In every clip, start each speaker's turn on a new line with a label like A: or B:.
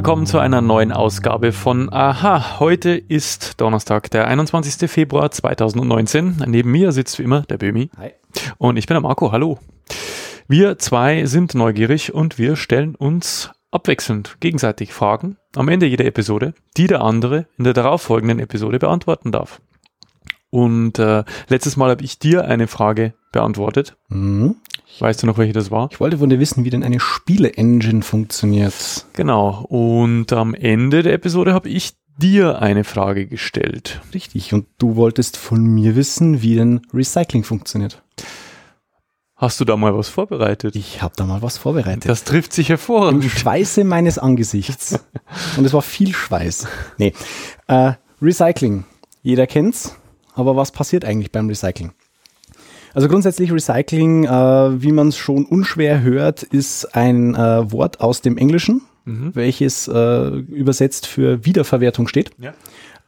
A: willkommen zu einer neuen Ausgabe von Aha. Heute ist Donnerstag, der 21. Februar 2019. Neben mir sitzt wie immer der Bömi.
B: Hi.
A: Und ich bin der Marco. Hallo. Wir zwei sind neugierig und wir stellen uns abwechselnd gegenseitig Fragen am Ende jeder Episode, die der andere in der darauffolgenden Episode beantworten darf. Und äh, letztes Mal habe ich dir eine Frage beantwortet.
B: Mhm.
A: Weißt du noch, welche das war?
B: Ich wollte von dir wissen, wie denn eine Spiele-Engine funktioniert.
A: Genau. Und am Ende der Episode habe ich dir eine Frage gestellt.
B: Richtig. Und du wolltest von mir wissen, wie denn Recycling funktioniert.
A: Hast du da mal was vorbereitet?
B: Ich habe da mal was vorbereitet.
A: Das trifft sich
B: Im
A: hervorragend.
B: Schweiße meines Angesichts. Und es war viel Schweiß. Nee. Äh, Recycling. Jeder kennt's. Aber was passiert eigentlich beim Recycling? Also grundsätzlich Recycling, äh, wie man es schon unschwer hört, ist ein äh, Wort aus dem Englischen,
A: Mhm.
B: welches äh, übersetzt für Wiederverwertung steht.
A: Ja.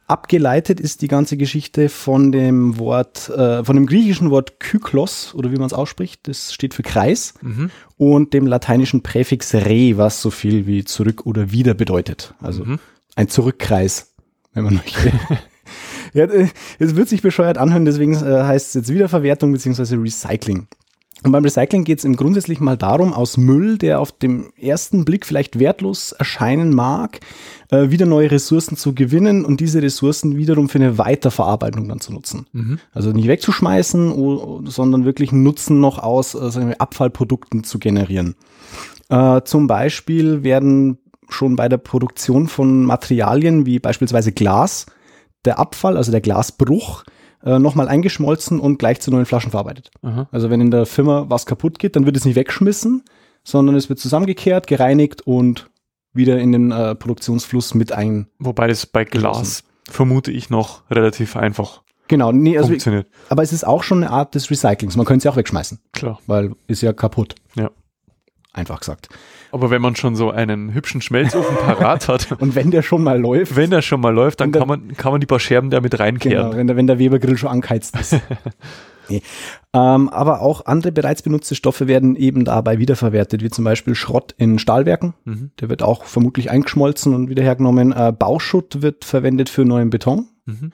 B: Abgeleitet ist die ganze Geschichte von dem Wort, äh, von dem griechischen Wort Kyklos oder wie man es ausspricht. Das steht für Kreis
A: Mhm.
B: und dem lateinischen Präfix re, was so viel wie zurück oder wieder bedeutet. Also
A: Mhm.
B: ein Zurückkreis, wenn man möchte. Ja, es wird sich bescheuert anhören, deswegen äh, heißt es jetzt Wiederverwertung beziehungsweise Recycling. Und beim Recycling geht es im Grundsätzlich mal darum, aus Müll, der auf dem ersten Blick vielleicht wertlos erscheinen mag, äh, wieder neue Ressourcen zu gewinnen und diese Ressourcen wiederum für eine Weiterverarbeitung dann zu nutzen.
A: Mhm.
B: Also nicht wegzuschmeißen, sondern wirklich Nutzen noch aus wir, Abfallprodukten zu generieren. Äh, zum Beispiel werden schon bei der Produktion von Materialien wie beispielsweise Glas der Abfall, also der Glasbruch, äh, nochmal eingeschmolzen und gleich zu neuen Flaschen verarbeitet.
A: Aha.
B: Also wenn in der Firma was kaputt geht, dann wird es nicht weggeschmissen, sondern es wird zusammengekehrt, gereinigt und wieder in den äh, Produktionsfluss mit ein.
A: Wobei das bei Glas, vermute ich, noch relativ einfach
B: Genau, nee, also,
A: funktioniert.
B: aber es ist auch schon eine Art des Recyclings. Man könnte es ja auch wegschmeißen,
A: Klar.
B: weil ist ja kaputt.
A: Ja.
B: Einfach gesagt.
A: Aber wenn man schon so einen hübschen Schmelzofen parat hat,
B: Und wenn der schon mal läuft,
A: wenn der schon mal läuft, dann
B: dann-
A: kann man, kann man die paar Scherben da mit reinkehren.
B: Genau, wenn der, wenn der Webergrill schon angeheizt ist. nee. ähm, aber auch andere bereits benutzte Stoffe werden eben dabei wiederverwertet, wie zum Beispiel Schrott in Stahlwerken.
A: Mhm.
B: Der wird auch vermutlich eingeschmolzen und wieder hergenommen. Äh, Bauschutt wird verwendet für neuen Beton.
A: Mhm.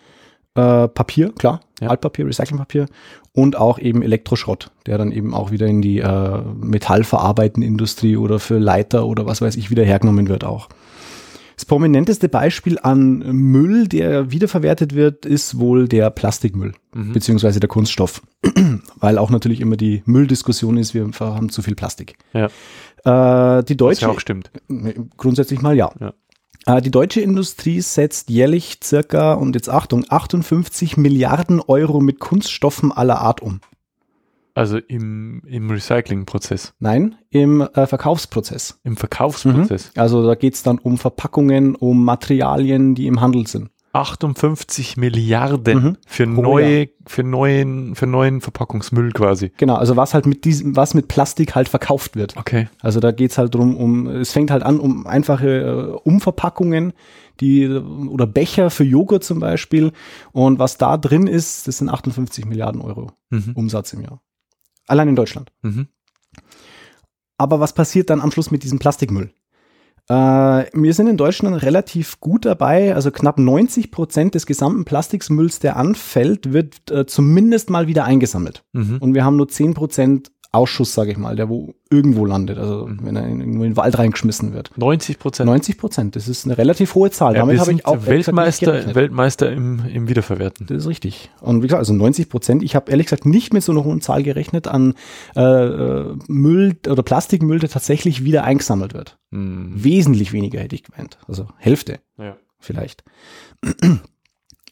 B: Äh, Papier, klar,
A: Ja.
B: Altpapier, Recyclingpapier und auch eben Elektroschrott, der dann eben auch wieder in die äh, metallverarbeitende Industrie oder für Leiter oder was weiß ich wieder hergenommen wird auch. Das prominenteste Beispiel an Müll, der wiederverwertet wird, ist wohl der Plastikmüll,
A: Mhm.
B: beziehungsweise der Kunststoff. Weil auch natürlich immer die Mülldiskussion ist, wir haben zu viel Plastik.
A: Ja.
B: Äh, die
A: Was
B: deutsche,
A: ja auch stimmt.
B: grundsätzlich mal ja.
A: Ja.
B: Äh, Die deutsche Industrie setzt jährlich circa, und jetzt Achtung, 58 Milliarden Euro mit Kunststoffen aller Art um.
A: Also im, im Recyclingprozess,
B: Nein, im äh, Verkaufsprozess.
A: im Verkaufsprozess.
B: Also da geht's dann um Verpackungen, um Materialien, die im Handel sind.
A: 58 Milliarden
B: Mhm.
A: für
B: Pro
A: neue, für neuen, für neuen Verpackungsmüll quasi.
B: Genau, also was halt mit diesem, was mit Plastik halt verkauft wird.
A: Okay.
B: Also da geht's halt drum, um, es fängt halt an um einfache äh, Umverpackungen, die, oder Becher für Joghurt zum Beispiel. Und was da drin ist, das sind 58 Milliarden Euro
A: Mhm.
B: Umsatz im Jahr. Allein in Deutschland.
A: Mhm.
B: Aber was passiert dann am Schluss mit diesem Plastikmüll? Äh, wir sind in Deutschland relativ gut dabei. Also knapp 90 Prozent des gesamten Plastikmülls, der anfällt, wird äh, zumindest mal wieder eingesammelt.
A: Mhm.
B: Und wir haben nur 10 Prozent Ausschuss, sage ich mal, der wo irgendwo landet. Also
A: Mhm.
B: wenn er in, irgendwo in den Wald reingeschmissen wird.
A: 90 Prozent.
B: 90 Prozent, das ist eine relativ hohe Zahl.
A: Ja,
B: Damit habe ich auch
A: Weltmeister. Weltmeister im, im Wiederverwerten.
B: Das ist richtig. Und wie gesagt, also 90 Prozent. Ich habe ehrlich gesagt nicht mit so einer hohen Zahl gerechnet an äh, äh, Müll oder Plastikmüll, der tatsächlich wieder eingesammelt wird.
A: Mhm.
B: Wesentlich weniger hätte ich gemeint. Also Hälfte
A: Ja.
B: vielleicht.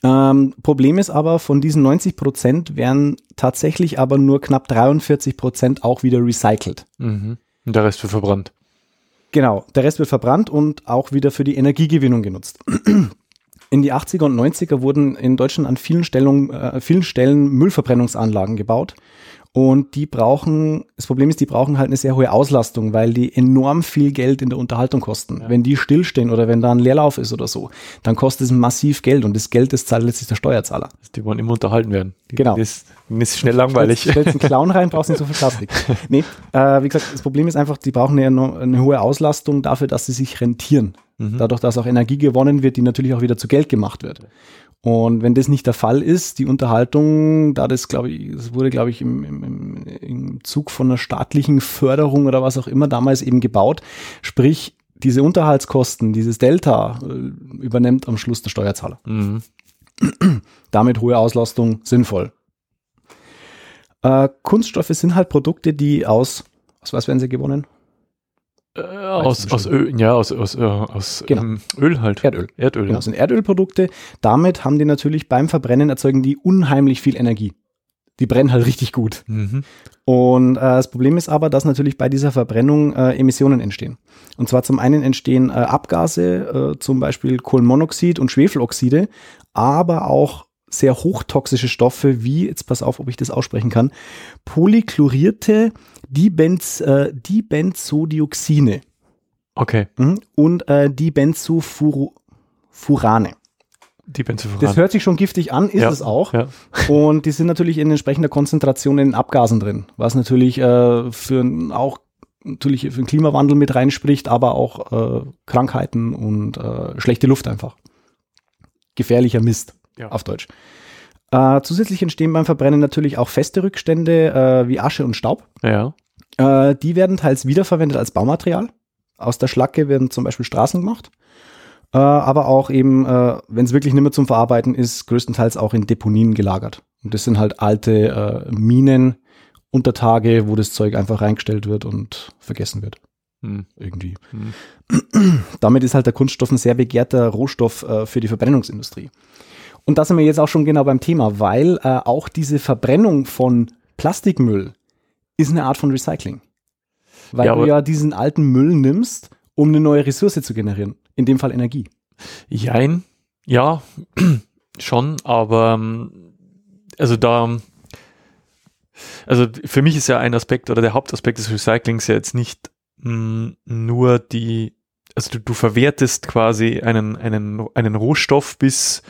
B: Ähm, Problem ist aber, von diesen 90 Prozent werden tatsächlich aber nur knapp 43 Prozent auch wieder recycelt.
A: Mhm. Und der Rest wird verbrannt.
B: Genau, der Rest wird verbrannt und auch wieder für die Energiegewinnung genutzt. In die 80er und 90er wurden in Deutschland an vielen Stellen, äh, vielen Stellen Müllverbrennungsanlagen gebaut. Und die brauchen, das Problem ist, die brauchen halt eine sehr hohe Auslastung, weil die enorm viel Geld in der Unterhaltung kosten. Ja. Wenn die stillstehen oder wenn da ein Leerlauf ist oder so, dann kostet es massiv Geld und das Geld, das zahlt letztlich der Steuerzahler.
A: Die wollen immer unterhalten werden.
B: Die, genau.
A: Das ist schnell langweilig.
B: Du stellst einen Clown rein, brauchst nicht so viel Plastik. nee, äh, wie gesagt, das Problem ist einfach, die brauchen eine, eine hohe Auslastung dafür, dass sie sich rentieren. Mhm. Dadurch, dass auch Energie gewonnen wird, die natürlich auch wieder zu Geld gemacht wird. Und wenn das nicht der Fall ist, die Unterhaltung, da das, glaube ich, das wurde, glaube ich, im, im, im Zug von einer staatlichen Förderung oder was auch immer damals eben gebaut, sprich, diese Unterhaltskosten, dieses Delta äh, übernimmt am Schluss der Steuerzahler. Mhm. Damit hohe Auslastung sinnvoll. Äh, Kunststoffe sind halt Produkte, die aus, aus was werden sie gewonnen?
A: Äh, aus, aus Öl, ja, aus, aus, äh, aus genau. ähm, Öl halt.
B: Erdöl. Erdöl. Genau, das sind Erdölprodukte. Damit haben die natürlich beim Verbrennen erzeugen die unheimlich viel Energie. Die brennen halt richtig gut. Mhm. Und äh, das Problem ist aber, dass natürlich bei dieser Verbrennung äh, Emissionen entstehen. Und zwar zum einen entstehen äh, Abgase, äh, zum Beispiel Kohlenmonoxid und Schwefeloxide, aber auch sehr hochtoxische Stoffe wie, jetzt pass auf, ob ich das aussprechen kann, polychlorierte Dibenz, äh, Dibenzodioxine.
A: Okay.
B: Mhm. Und äh, Dibenzofurane.
A: Dibenzofurane.
B: Das hört sich schon giftig an, ist ja. es auch. Ja. Und die sind natürlich in entsprechender Konzentration in Abgasen drin, was natürlich äh, für auch natürlich für den Klimawandel mit reinspricht, aber auch äh, Krankheiten und äh, schlechte Luft einfach. Gefährlicher Mist ja. auf Deutsch. Äh, zusätzlich entstehen beim Verbrennen natürlich auch feste Rückstände äh, wie Asche und Staub.
A: Ja.
B: Äh, die werden teils wiederverwendet als Baumaterial. Aus der Schlacke werden zum Beispiel Straßen gemacht. Äh, aber auch eben, äh, wenn es wirklich nicht mehr zum Verarbeiten ist, größtenteils auch in Deponien gelagert. Und das sind halt alte äh, Minen, Untertage, wo das Zeug einfach reingestellt wird und vergessen wird. Hm. Irgendwie. Hm. Damit ist halt der Kunststoff ein sehr begehrter Rohstoff für die Verbrennungsindustrie. Und da sind wir jetzt auch schon genau beim Thema, weil äh, auch diese Verbrennung von Plastikmüll ist eine Art von Recycling. Weil ja, du ja diesen alten Müll nimmst, um eine neue Ressource zu generieren. In dem Fall Energie.
A: Jein, ja, schon, aber ähm, also da, also für mich ist ja ein Aspekt oder der Hauptaspekt des Recyclings ja jetzt nicht mh, mm, nur die, also du, du verwertest quasi einen, einen, einen Rohstoff bis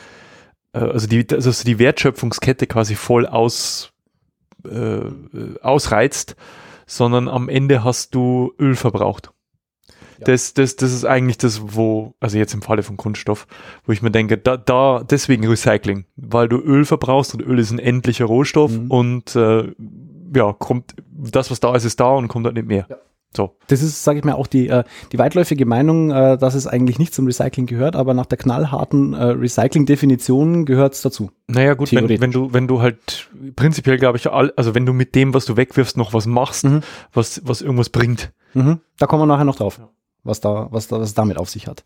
A: also die, also die Wertschöpfungskette quasi voll aus, äh, ausreizt, sondern am Ende hast du Öl verbraucht. Ja. Das, das, das ist eigentlich das, wo, also jetzt im Falle von Kunststoff, wo ich mir denke, da, da deswegen Recycling, weil du Öl verbrauchst und Öl ist ein endlicher Rohstoff mhm. und äh, ja, kommt, das, was da ist, ist da und kommt halt nicht mehr. Ja.
B: So. Das ist, sage ich mal, auch die, äh, die weitläufige Meinung, äh, dass es eigentlich nicht zum Recycling gehört, aber nach der knallharten äh, Recycling-Definition gehört es dazu.
A: Naja, gut, wenn, wenn, du, wenn du halt prinzipiell, glaube ich, all, also wenn du mit dem, was du wegwirfst, noch was machst, mhm. was, was irgendwas bringt.
B: Mhm. Da kommen wir nachher noch drauf, was da, was da, was damit auf sich hat.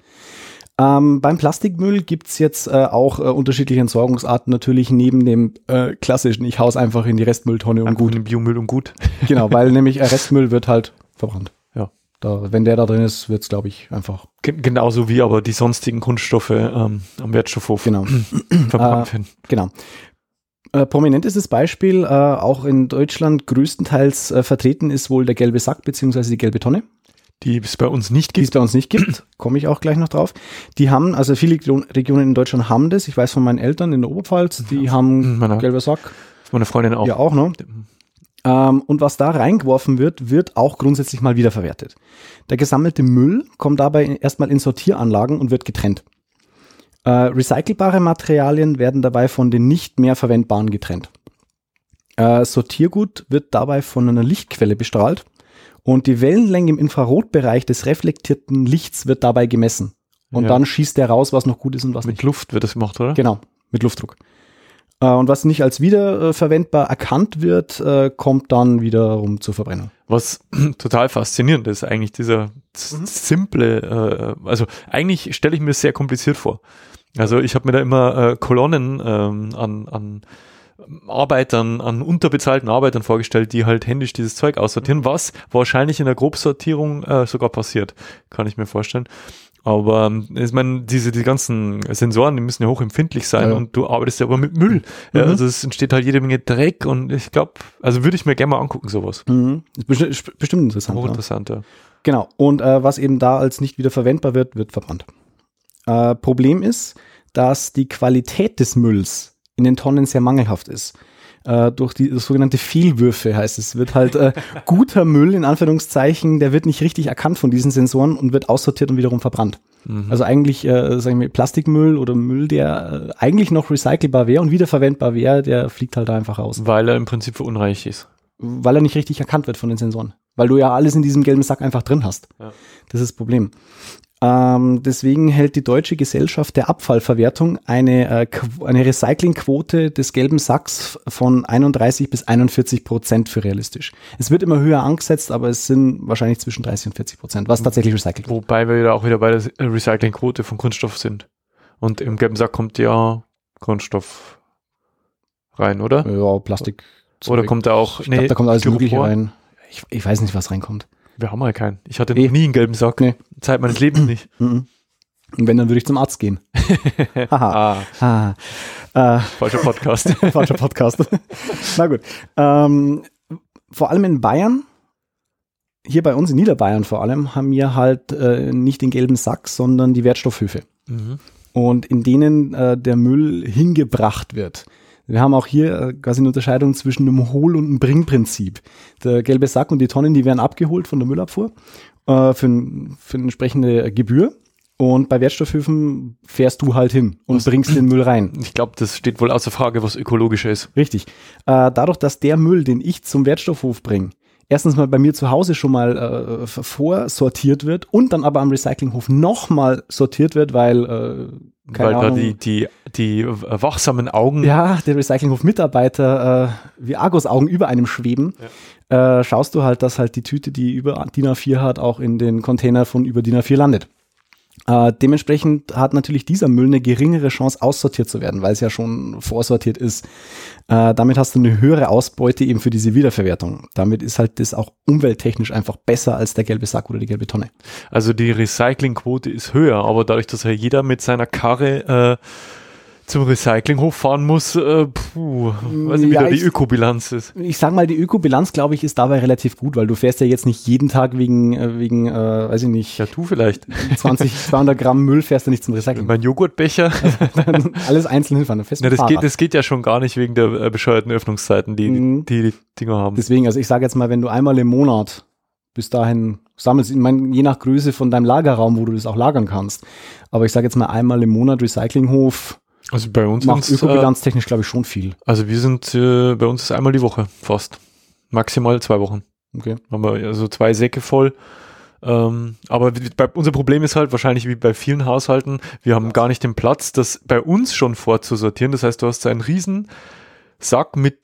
B: Ähm, beim Plastikmüll gibt's jetzt äh, auch äh, unterschiedliche Entsorgungsarten, natürlich neben dem äh, klassischen, ich hau's einfach in die Restmülltonne und gut. In
A: den Biomüll und gut.
B: Genau, weil nämlich Restmüll wird halt verbrannt. Ja. Da, wenn der da drin ist, wird es, glaube ich, einfach.
A: Genauso wie aber die sonstigen Kunststoffe ähm, am Wertstoffhof
B: genau. verbrannt äh, werden. Genau. Äh, prominent ist das Beispiel, äh, auch in Deutschland größtenteils äh, vertreten ist wohl der gelbe Sack beziehungsweise die gelbe Tonne.
A: Die es bei uns nicht
B: gibt. Die es bei uns nicht gibt, komme ich auch gleich noch drauf. Die haben, also viele Regionen in Deutschland haben das. Ich weiß von meinen Eltern in der Oberpfalz, die ja, haben
A: meine, gelber Sack. Meine Freundin auch.
B: Ja, auch, ne? Ähm, und was da reingeworfen wird, wird auch grundsätzlich mal wiederverwertet. Der gesammelte Müll kommt dabei erstmal in Sortieranlagen und wird getrennt. Äh, recycelbare Materialien werden dabei von den nicht mehr verwendbaren getrennt. Äh, Sortiergut wird dabei von einer Lichtquelle bestrahlt und die Wellenlänge im Infrarotbereich des reflektierten Lichts wird dabei gemessen. Und ja. dann schießt der raus, was noch gut ist und was
A: mit nicht. Mit Luft wird das gemacht, oder?
B: Genau, mit Luftdruck. Äh, und was nicht als wiederverwendbar erkannt wird, äh, kommt dann wiederum zur Verbrennung.
A: Was total faszinierend ist, eigentlich dieser mhm. simple, äh, also eigentlich stelle ich mir das sehr kompliziert vor. Also ich habe mir da immer Kolonnen ähm, an, an Arbeitern, an unterbezahlten Arbeitern vorgestellt, die halt händisch dieses Zeug aussortieren, mhm. was wahrscheinlich in der Grobsortierung äh, sogar passiert, kann ich mir vorstellen. Aber ähm, ich meine, diese die ganzen Sensoren, die müssen ja hochempfindlich sein
B: Ja.
A: und du arbeitest ja aber mit Müll. Ja,
B: Mhm.
A: also es entsteht halt jede Menge Dreck und ich glaube, also würde ich mir gerne mal angucken, sowas.
B: Mhm. Ist besti- ist bestimmt interessant.
A: Interessant, ja.
B: Genau. Und äh, was eben da als nicht wieder verwendbar wird, wird verbrannt. Äh, Problem ist, dass die Qualität des Mülls in den Tonnen sehr mangelhaft ist. Äh, durch die sogenannte Fehlwürfe heißt es, wird halt äh, guter Müll in Anführungszeichen, der wird nicht richtig erkannt von diesen Sensoren und wird aussortiert und wiederum verbrannt.
A: Mhm.
B: Also eigentlich, äh, sagen wir, Plastikmüll oder Müll, der äh, eigentlich noch recycelbar wäre und wiederverwendbar wäre, der fliegt halt da einfach raus,
A: Weil er im Prinzip verunreinigt ist.
B: weil er nicht richtig erkannt wird von den Sensoren. Weil du ja alles in diesem gelben Sack einfach drin hast.
A: Ja.
B: Das ist das Problem. Ähm, deswegen hält die Deutsche Gesellschaft der Abfallverwertung eine, äh, eine Recyclingquote des gelben Sacks von 31 bis 41 Prozent für realistisch. Es wird immer höher angesetzt, aber es sind wahrscheinlich zwischen 30 und 40 Prozent, was tatsächlich recycelt wird.
A: Wobei wir ja auch wieder bei der Recyclingquote von Kunststoff sind. Und im gelben Sack kommt ja Kunststoff rein, oder?
B: Ja, Plastik.
A: Oder kommt da auch,
B: ich glaube, da kommt alles
A: Styropor?
B: Mögliche rein. Ich, ich weiß nicht, was reinkommt.
A: Wir haben ja keinen. Ich hatte
B: Eh.
A: noch nie einen gelben Sack.
B: Nee.
A: Zeit meines Lebens nicht.
B: Und wenn, dann würde ich zum Arzt gehen. Haha.
A: ah,
B: Ah. Äh,
A: falscher Podcast.
B: Falscher Podcast. Na gut. Ähm, vor allem in Bayern, hier bei uns in Niederbayern vor allem, haben wir halt äh, nicht den gelben Sack, sondern die Wertstoffhöfe.
A: mhm.
B: Und in denen äh, der Müll hingebracht wird. Wir haben auch hier äh, quasi eine Unterscheidung zwischen einem Hohl- und einem Bringprinzip. Der gelbe Sack und die Tonnen, die werden abgeholt von der Müllabfuhr äh, für, ein, für eine entsprechende Gebühr. Und bei Wertstoffhöfen fährst du halt hin und bringst den Müll rein.
A: Ich glaube, das steht wohl außer Frage, was ökologischer ist.
B: Richtig. Äh, dadurch, dass der Müll, den ich zum Wertstoffhof bringe, erstens mal bei mir zu Hause schon mal äh, vorsortiert wird und dann aber am Recyclinghof nochmal sortiert wird, weil, äh, keine
A: weil da
B: Ahnung,
A: die, die, die wachsamen Augen
B: ja, der Recyclinghof-Mitarbeiter äh, wie Argus-Augen über einem schweben, äh, schaust du halt, dass halt die Tüte, die über DIN A4 hat, auch in den Container von über DIN A4 landet. Äh, dementsprechend hat natürlich dieser Müll eine geringere Chance, aussortiert zu werden, weil es ja schon vorsortiert ist. Äh, damit hast du eine höhere Ausbeute eben für diese Wiederverwertung. Damit ist halt das auch umwelttechnisch einfach besser als der gelbe Sack oder die gelbe Tonne.
A: Also die Recyclingquote ist höher, aber dadurch, dass ja jeder mit seiner Karre äh, zum Recyclinghof fahren muss, äh, puh, weiß nicht, wie
B: Ja,
A: da die
B: ich-
A: Ökobilanz ist.
B: Ich sag mal, die Ökobilanz, glaube ich, ist dabei relativ gut, weil du fährst ja jetzt nicht jeden Tag wegen, äh, wegen äh, weiß ich nicht,
A: Ja, du vielleicht.
B: 20, 200 Gramm Müll fährst du nicht zum Recycling.
A: Mein Joghurtbecher,
B: Alles einzeln hinfahren. Du fährst mit
A: das, geht, das geht ja schon gar nicht wegen der äh, bescheuerten Öffnungszeiten, die,
B: Mhm.
A: die die Dinger haben.
B: Deswegen, also ich sage jetzt mal, wenn du einmal im Monat bis dahin sammelst, ich meine, je nach Größe von deinem Lagerraum, wo du das auch lagern kannst. Aber ich sage jetzt mal einmal im Monat Recyclinghof
A: Also bei uns
B: macht
A: sind's, äh,
B: ökobilanztechnisch, glaube ich, schon viel.
A: also wir sind, äh, bei uns ist einmal die Woche fast. Maximal zwei Wochen.
B: Okay.
A: haben wir also zwei Säcke voll. Ähm, aber bei, unser Problem ist halt wahrscheinlich wie bei vielen Haushalten, wir haben gar nicht den Platz, das bei uns schon vorzusortieren. Das heißt, du hast einen riesen Sack mit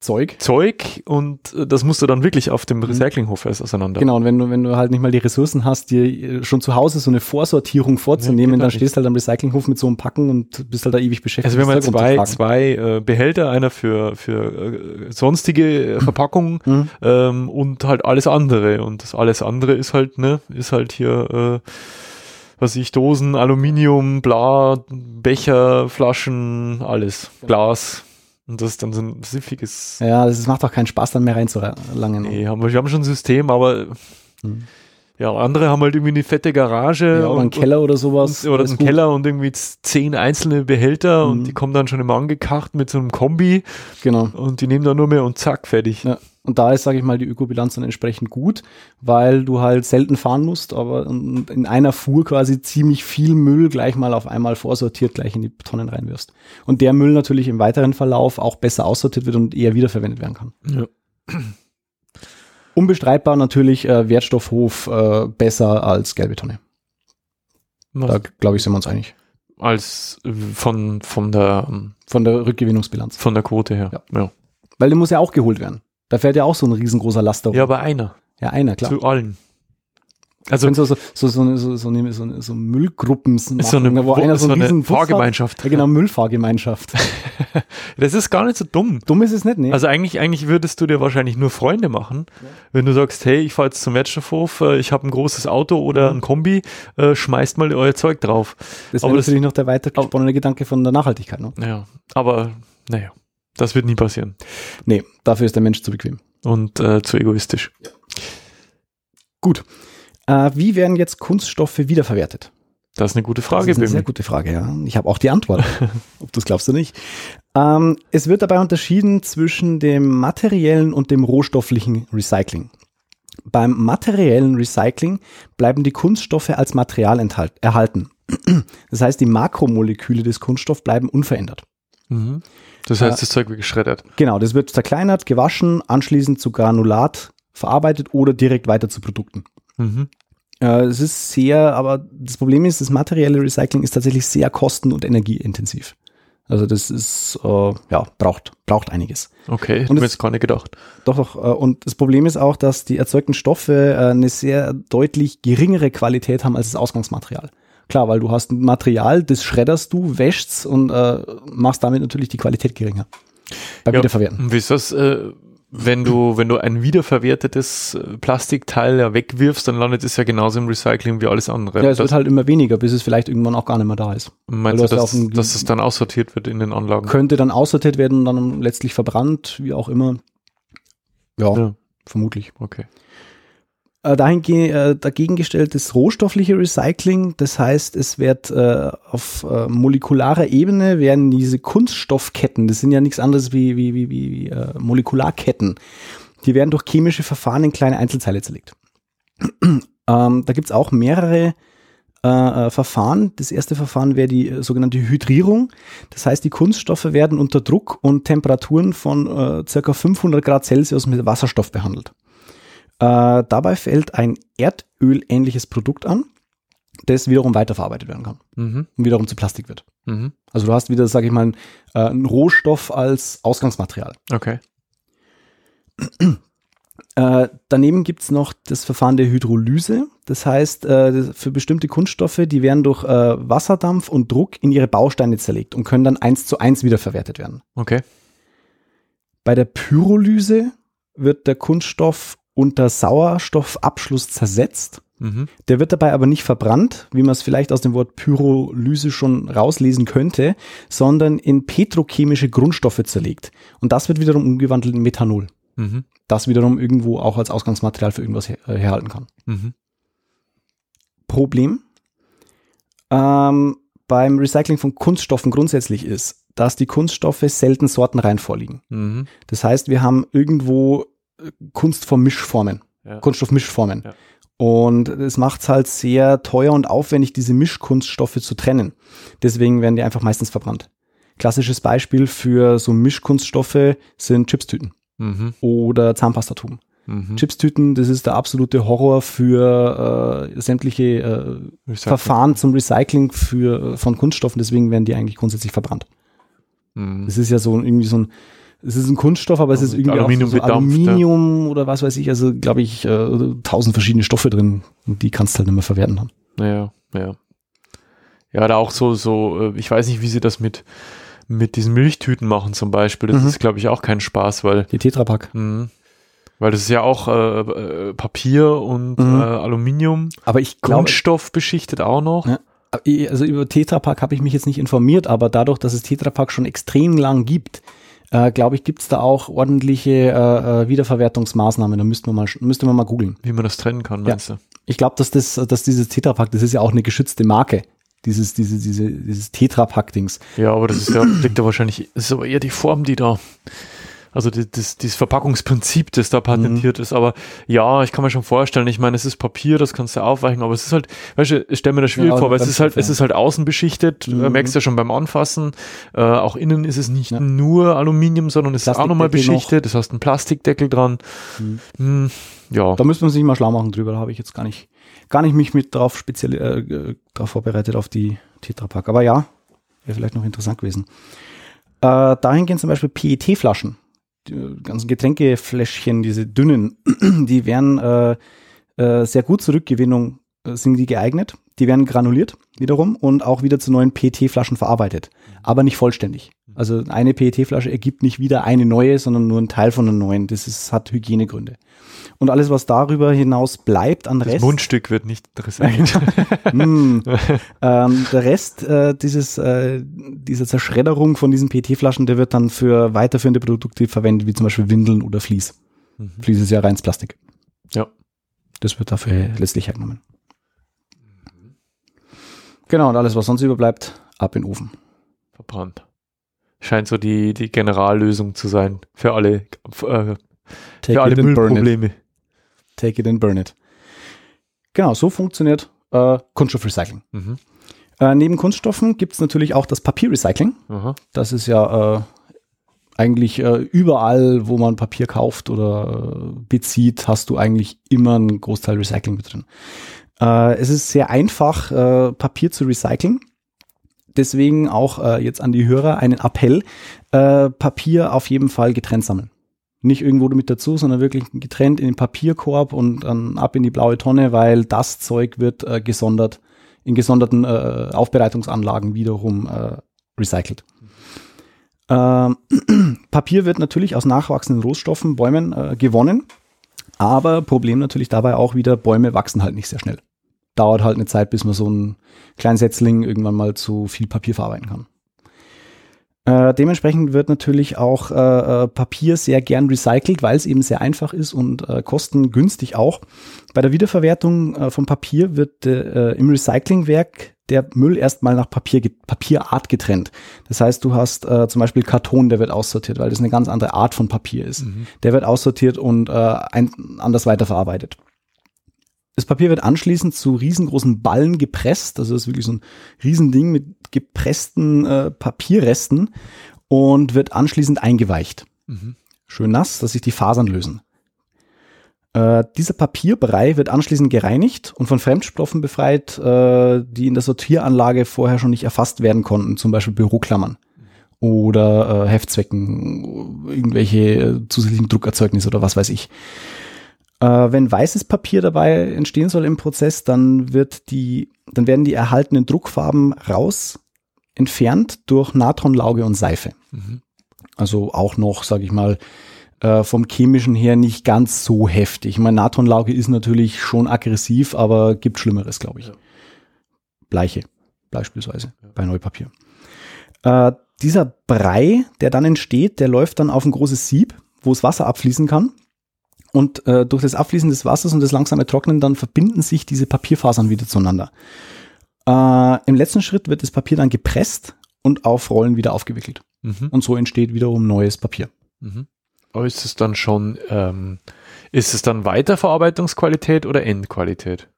B: Zeug.
A: Zeug und äh, das musst du dann wirklich auf dem Recyclinghof erst auseinander.
B: Genau, und wenn du, wenn du halt nicht mal die Ressourcen hast, dir äh, schon zu Hause so eine Vorsortierung vorzunehmen,
A: geht
B: dann stehst halt am Recyclinghof mit so einem Packen und bist halt da ewig beschäftigt.
A: Also wir haben
B: Zeug
A: zwei, zwei äh, Behälter, einer für, für äh, sonstige äh, Verpackungen
B: Mhm.
A: ähm, und halt alles andere. Und das alles andere ist halt, ne, ist halt hier, äh, was ich, Dosen, Aluminium, bla, Becher, Flaschen, alles. Glas. Und das ist dann so ein siffiges.
B: Ja, das macht auch keinen Spaß, dann mehr reinzulangen.
A: Nee, haben wir, wir haben schon ein System, aber
B: Mhm.
A: Ja, andere haben halt irgendwie eine fette Garage
B: Ja, oder einen Keller oder sowas.
A: und, oder einen
B: gut.
A: Keller und irgendwie zehn einzelne Behälter
B: Mhm.
A: und die kommen dann schon immer angekarrt mit so einem Kombi
B: Genau.
A: und die nehmen dann nur mehr und zack, fertig.
B: Ja. Und da ist, sage ich mal, die Ökobilanz dann entsprechend gut, weil du halt selten fahren musst, aber in in einer Fuhr quasi ziemlich viel Müll gleich mal auf einmal vorsortiert gleich in die Tonnen reinwirfst. Und der Müll natürlich im weiteren Verlauf auch besser aussortiert wird und eher wiederverwendet werden kann.
A: Ja.
B: Unbestreitbar natürlich äh, Wertstoffhof äh, besser als gelbe Tonne. Da glaube ich, sind wir uns einig.
A: als äh, von, von der ähm,
B: Von der Rückgewinnungsbilanz.
A: von der Quote her.
B: Ja.
A: Ja,
B: Weil der muss ja auch geholt werden. Da fährt ja auch so ein riesengroßer Laster rum.
A: ja aber einer.
B: ja einer, klar.
A: Zu allen. Also
B: so, so, so, so, eine- so, so, eine- so, so Müllgruppen
A: ist so eine,
B: wo einer so,
A: so eine
B: Bus hat.
A: Fahrgemeinschaft.
B: Ja, genau, Müllfahrgemeinschaft.
A: Das ist gar nicht so dumm.
B: Dumm ist es nicht, ne?
A: Also eigentlich, eigentlich würdest du dir wahrscheinlich nur Freunde machen, wenn du sagst, hey, ich fahre jetzt zum Wertstoffhof, äh, ich habe ein großes Auto oder ein Kombi, äh, schmeißt mal euer Zeug drauf.
B: das
A: aber das-
B: natürlich noch der weitergesponnene Gedanke von der Nachhaltigkeit. Ne?
A: Ja, aber naja, das wird nie passieren.
B: Nee, dafür ist der Mensch zu bequem.
A: Und äh, zu egoistisch.
B: Gut. Äh, wie werden jetzt Kunststoffe wiederverwertet?
A: Das ist eine gute
B: Das
A: Frage,
B: ist eine sehr
A: Bimmi.
B: gute Frage, ja. Ich habe auch die Antwort, ob du es glaubst oder nicht. Ähm, es wird dabei unterschieden zwischen dem materiellen und dem rohstofflichen Recycling. Beim materiellen Recycling bleiben die Kunststoffe als Material enthalt, erhalten. Das heißt, die Makromoleküle des Kunststoffs bleiben unverändert.
A: Mhm. Das heißt,
B: Äh,
A: das Zeug wird geschreddert.
B: Genau, das wird zerkleinert, gewaschen, anschließend zu Granulat verarbeitet oder direkt weiter zu Produkten.
A: Mhm.
B: Äh, es ist sehr, aber das Problem ist, das materielle Recycling ist tatsächlich sehr kosten- und energieintensiv. Also das ist, äh, ja, braucht, braucht einiges.
A: Okay,
B: Und
A: mir jetzt gar nicht gedacht.
B: Doch, doch, äh, und das Problem ist auch, dass die erzeugten Stoffe äh, eine sehr deutlich geringere Qualität haben als das Ausgangsmaterial. Klar, weil du hast ein Material, das schredderst du, wäschst und äh, machst damit natürlich die Qualität geringer. Beim
A: Ja,
B: Wiederverwerten.
A: Wie ist das, äh, wenn du, wenn du ein wiederverwertetes äh, Plastikteil ja wegwirfst, dann landet es ja genauso im Recycling wie alles andere.
B: Ja, es
A: das,
B: wird halt immer weniger, bis es vielleicht irgendwann auch gar nicht mehr da ist.
A: meinst du, dass,
B: auch ein-
A: dass es dann aussortiert wird in den Anlagen?
B: Könnte dann aussortiert werden und dann letztlich verbrannt, wie auch immer. Ja,
A: Ja.
B: vermutlich.
A: Okay.
B: Äh, äh, dagegen gestellt das rohstoffliche Recycling. Das heißt, es wird äh, auf äh, molekularer Ebene werden diese Kunststoffketten, das sind ja nichts anderes wie, wie, wie, wie, äh, Molekularketten, die werden durch chemische Verfahren in kleine Einzelteile zerlegt. ähm, da gibt's auch mehrere äh, äh, Verfahren. Das erste Verfahren wäre die äh, sogenannte Hydrierung. Das heißt, die Kunststoffe werden unter Druck und Temperaturen von äh, circa 500 Grad Celsius mit Wasserstoff behandelt. Äh, dabei fällt ein Erdöl-ähnliches Produkt an, das wiederum weiterverarbeitet werden kann
A: Mhm.
B: und wiederum zu Plastik wird.
A: Mhm.
B: Also du hast wieder, sage ich mal, äh, einen Rohstoff als Ausgangsmaterial.
A: Okay.
B: Äh, daneben gibt's noch das Verfahren der Hydrolyse. Das heißt, äh, für bestimmte Kunststoffe, die werden durch äh, Wasserdampf und Druck in ihre Bausteine zerlegt und können dann eins zu eins wiederverwertet werden.
A: Okay.
B: Bei der Pyrolyse wird der Kunststoff unter Sauerstoffabschluss zersetzt.
A: Mhm.
B: Der wird dabei aber nicht verbrannt, wie man es vielleicht aus dem Wort Pyrolyse schon rauslesen könnte, sondern in petrochemische Grundstoffe zerlegt. Und das wird wiederum umgewandelt in Methanol.
A: Mhm.
B: Das wiederum irgendwo auch als Ausgangsmaterial für irgendwas her äh, herhalten kann.
A: Mhm.
B: Problem ähm, beim Recycling von Kunststoffen grundsätzlich ist, dass die Kunststoffe selten sortenrein vorliegen.
A: Mhm.
B: Das heißt, wir haben irgendwo äh, Kunstform-Mischformen,
A: Ja.
B: Kunststoff-Mischformen.
A: Ja.
B: Und es macht es halt sehr teuer und aufwendig, diese Mischkunststoffe zu trennen. Deswegen werden die einfach meistens verbrannt. Klassisches Beispiel für so Mischkunststoffe sind Chipstüten
A: Mhm.
B: oder Zahnpastatuben.
A: Mhm.
B: Chipstüten, das ist der absolute Horror für äh, sämtliche äh. Verfahren zum Recycling für, von Kunststoffen. Deswegen werden die eigentlich grundsätzlich verbrannt.
A: Mhm.
B: Es ist ja so irgendwie so ein, es ist ein Kunststoff, aber es ist
A: Also
B: irgendwie
A: Aluminium
B: auch so, so
A: bedampft, ja.
B: Aluminium oder was weiß ich. Also glaube ich, äh, tausend verschiedene Stoffe drin und die kannst du halt nicht mehr verwerten haben.
A: Ja, ja. Ja, da auch so, so, äh, ich weiß nicht, wie sie das mit, mit diesen Milchtüten machen zum Beispiel. Das
B: Mhm.
A: ist, glaube ich, auch kein Spaß, weil,
B: Die Tetrapack.
A: mh, weil das ist ja auch äh, äh, Papier und
B: Mhm.
A: äh, Aluminium,
B: Aber ich glaube,
A: Kunststoff beschichtet auch noch.
B: Ja. also über Tetrapack habe ich mich jetzt nicht informiert, aber dadurch, dass es Tetrapack schon extrem lang gibt, äh, glaube ich, gibt es da auch ordentliche äh, äh, Wiederverwertungsmaßnahmen. Da müssten wir mal, müsste man mal googeln.
A: Wie man das trennen kann, meinst du?
B: Ich glaube, dass das, dass dieses Tetrapack, das ist ja auch eine geschützte Marke. Dieses, diese, diese, dieses Tetrapack-Dings.
A: Ja, aber das ist ja, liegt da wahrscheinlich, das ist aber eher die Form, die da, also die, das, dieses Verpackungsprinzip, das da patentiert
B: Mhm.
A: ist. Aber ja, ich kann mir schon vorstellen, ich meine, es ist Papier, das kannst du aufweichen, aber es ist halt, weißt du, ich stelle mir das schwierig
B: Ja,
A: vor, weil es ist halt,
B: Stoff,
A: es ist halt außen beschichtet, du
B: Mhm.
A: merkst ja schon beim Anfassen, äh, auch innen ist es nicht
B: Ja.
A: nur Aluminium, sondern es ist auch nochmal
B: Plastikdeckel noch.
A: beschichtet, das hast einen Plastikdeckel dran.
B: Mhm.
A: Hm, ja,
B: Da müsste man sich mal schlau machen drüber. Da habe ich jetzt gar nicht, gar nicht mich mit drauf speziell äh, äh, drauf vorbereitet auf die Tetrapack. Aber ja, wäre vielleicht noch interessant gewesen. Äh, dahin gehen zum Beispiel PET-Flaschen. Die ganzen Getränkefläschchen, diese dünnen, die werden äh, äh, sehr gut zur Rückgewinnung äh, sind die geeignet. Die werden granuliert wiederum und auch wieder zu neuen PET-Flaschen verarbeitet, aber nicht vollständig. Also eine PET-Flasche ergibt nicht wieder eine neue, sondern nur ein Teil von einer neuen. Das ist, hat Hygienegründe. Und alles, was darüber hinaus bleibt an
A: Das
B: Rest.
A: Mundstück wird nicht recycelt.
B: Mm. ähm, der Rest äh, dieses, äh, dieser Zerschredderung von diesen PET-Flaschen, der wird dann für weiterführende Produkte verwendet, wie zum Beispiel Windeln oder Vlies.
A: Mhm.
B: Vlies ist ja reins Plastik.
A: Ja.
B: Das wird dafür letztlich hergenommen. Genau, und alles, was sonst überbleibt, ab in den Ofen.
A: Verbrannt. Scheint so die, die Generallösung zu sein für alle, äh,
B: Take
A: für alle
B: it and burn it.
A: Müllprobleme.
B: Take it and burn it. Genau, so funktioniert äh, Kunststoffrecycling.
A: Mhm.
B: Äh, neben Kunststoffen gibt es natürlich auch das Papierrecycling.
A: Aha.
B: Das ist ja äh, eigentlich äh, überall, wo man Papier kauft oder äh, bezieht, hast du eigentlich immer einen Großteil Recycling mit drin. Es ist sehr einfach, Papier zu recyceln. Deswegen auch äh, jetzt an die Hörer einen Appell, äh, Papier auf jeden Fall getrennt sammeln. Nicht irgendwo mit dazu, sondern wirklich getrennt in den Papierkorb und dann ab in die blaue Tonne, weil das Zeug wird äh, gesondert, in gesonderten äh, Aufbereitungsanlagen wiederum äh, recycelt. Ähm, Papier wird natürlich aus nachwachsenden Rohstoffen, Bäumen äh, gewonnen. Aber Problem natürlich dabei auch wieder, Bäume wachsen halt nicht sehr schnell. Dauert halt eine Zeit, bis man so einen kleinen Setzling irgendwann mal zu viel Papier verarbeiten kann. Äh, dementsprechend wird natürlich auch äh, äh, Papier sehr gern recycelt, weil es eben sehr einfach ist und äh, kostengünstig auch. Bei der Wiederverwertung äh, von Papier wird äh, im Recyclingwerk der Müll erstmal nach Papier, Papierart getrennt. Das heißt, du hast zum Beispiel Karton, der wird aussortiert, weil das eine ganz andere Art von Papier ist.
A: Mhm.
B: Der wird aussortiert und ein, anders weiterverarbeitet. Das Papier wird anschließend zu riesengroßen Ballen gepresst. Also das ist wirklich so ein Riesending mit gepressten äh, Papierresten und wird anschließend eingeweicht.
A: Mhm.
B: Schön nass, dass sich die Fasern lösen. Äh, dieser Papierbrei wird anschließend gereinigt und von Fremdstoffen befreit, äh, die in der Sortieranlage vorher schon nicht erfasst werden konnten, zum Beispiel Büroklammern oder äh, Heftzwecken, irgendwelche äh, zusätzlichen Druckerzeugnisse oder was weiß ich. Äh, wenn weißes Papier dabei entstehen soll im Prozess, dann wird die, dann werden die erhaltenen Druckfarben raus entfernt durch Natronlauge und Seife.
A: Mhm.
B: Also auch noch, sage ich mal, äh, vom chemischen her nicht ganz so heftig. Ich meine, Natronlauge ist natürlich schon aggressiv, aber gibt Schlimmeres, glaube ich.
A: Ja.
B: Bleiche beispielsweise bei Neupapier. Äh, dieser Brei, der dann entsteht, der läuft dann auf ein großes Sieb, wo das Wasser abfließen kann. Und äh, durch das Abfließen des Wassers und das langsame Trocknen dann verbinden sich diese Papierfasern wieder zueinander. Äh, Im letzten Schritt wird das Papier dann gepresst und auf Rollen wieder aufgewickelt.
A: Mhm.
B: Und so entsteht wiederum neues Papier.
A: Mhm. Aber ist es dann schon, ähm, ist es dann Weiterverarbeitungsqualität oder Endqualität?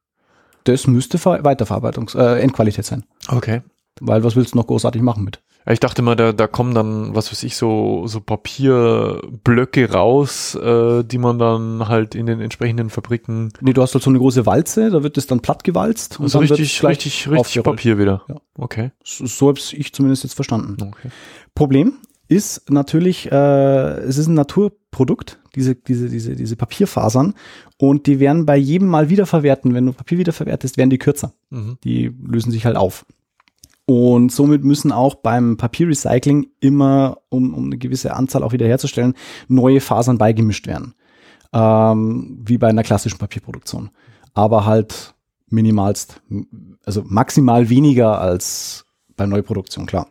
B: Das müsste Ver Weiterverarbeitungs äh, Endqualität sein.
A: Okay.
B: Weil was willst du noch großartig machen mit?
A: Ich dachte mal, da, da kommen dann, was weiß ich, so, so Papierblöcke raus, äh, die man dann halt in den entsprechenden Fabriken,
B: Nee, du hast halt so eine große Walze, da wird es dann platt gewalzt.
A: also
B: dann wird's
A: richtig, richtig, richtig. Papier wieder.
B: Ja.
A: Okay.
B: So, so habe ich zumindest jetzt verstanden.
A: okay.
B: Problem ist natürlich, äh, es ist ein Naturprodukt, diese, diese, diese, diese Papierfasern. Und die werden bei jedem Mal wiederverwerten. Wenn du Papier wiederverwertest, werden die kürzer.
A: Mhm.
B: Die lösen sich halt auf. Und somit müssen auch beim Papierrecycling immer, um, um eine gewisse Anzahl auch wieder herzustellen, neue Fasern beigemischt werden. Ähm, wie bei einer klassischen Papierproduktion. Aber halt minimalst, also maximal weniger als bei Neuproduktion, klar.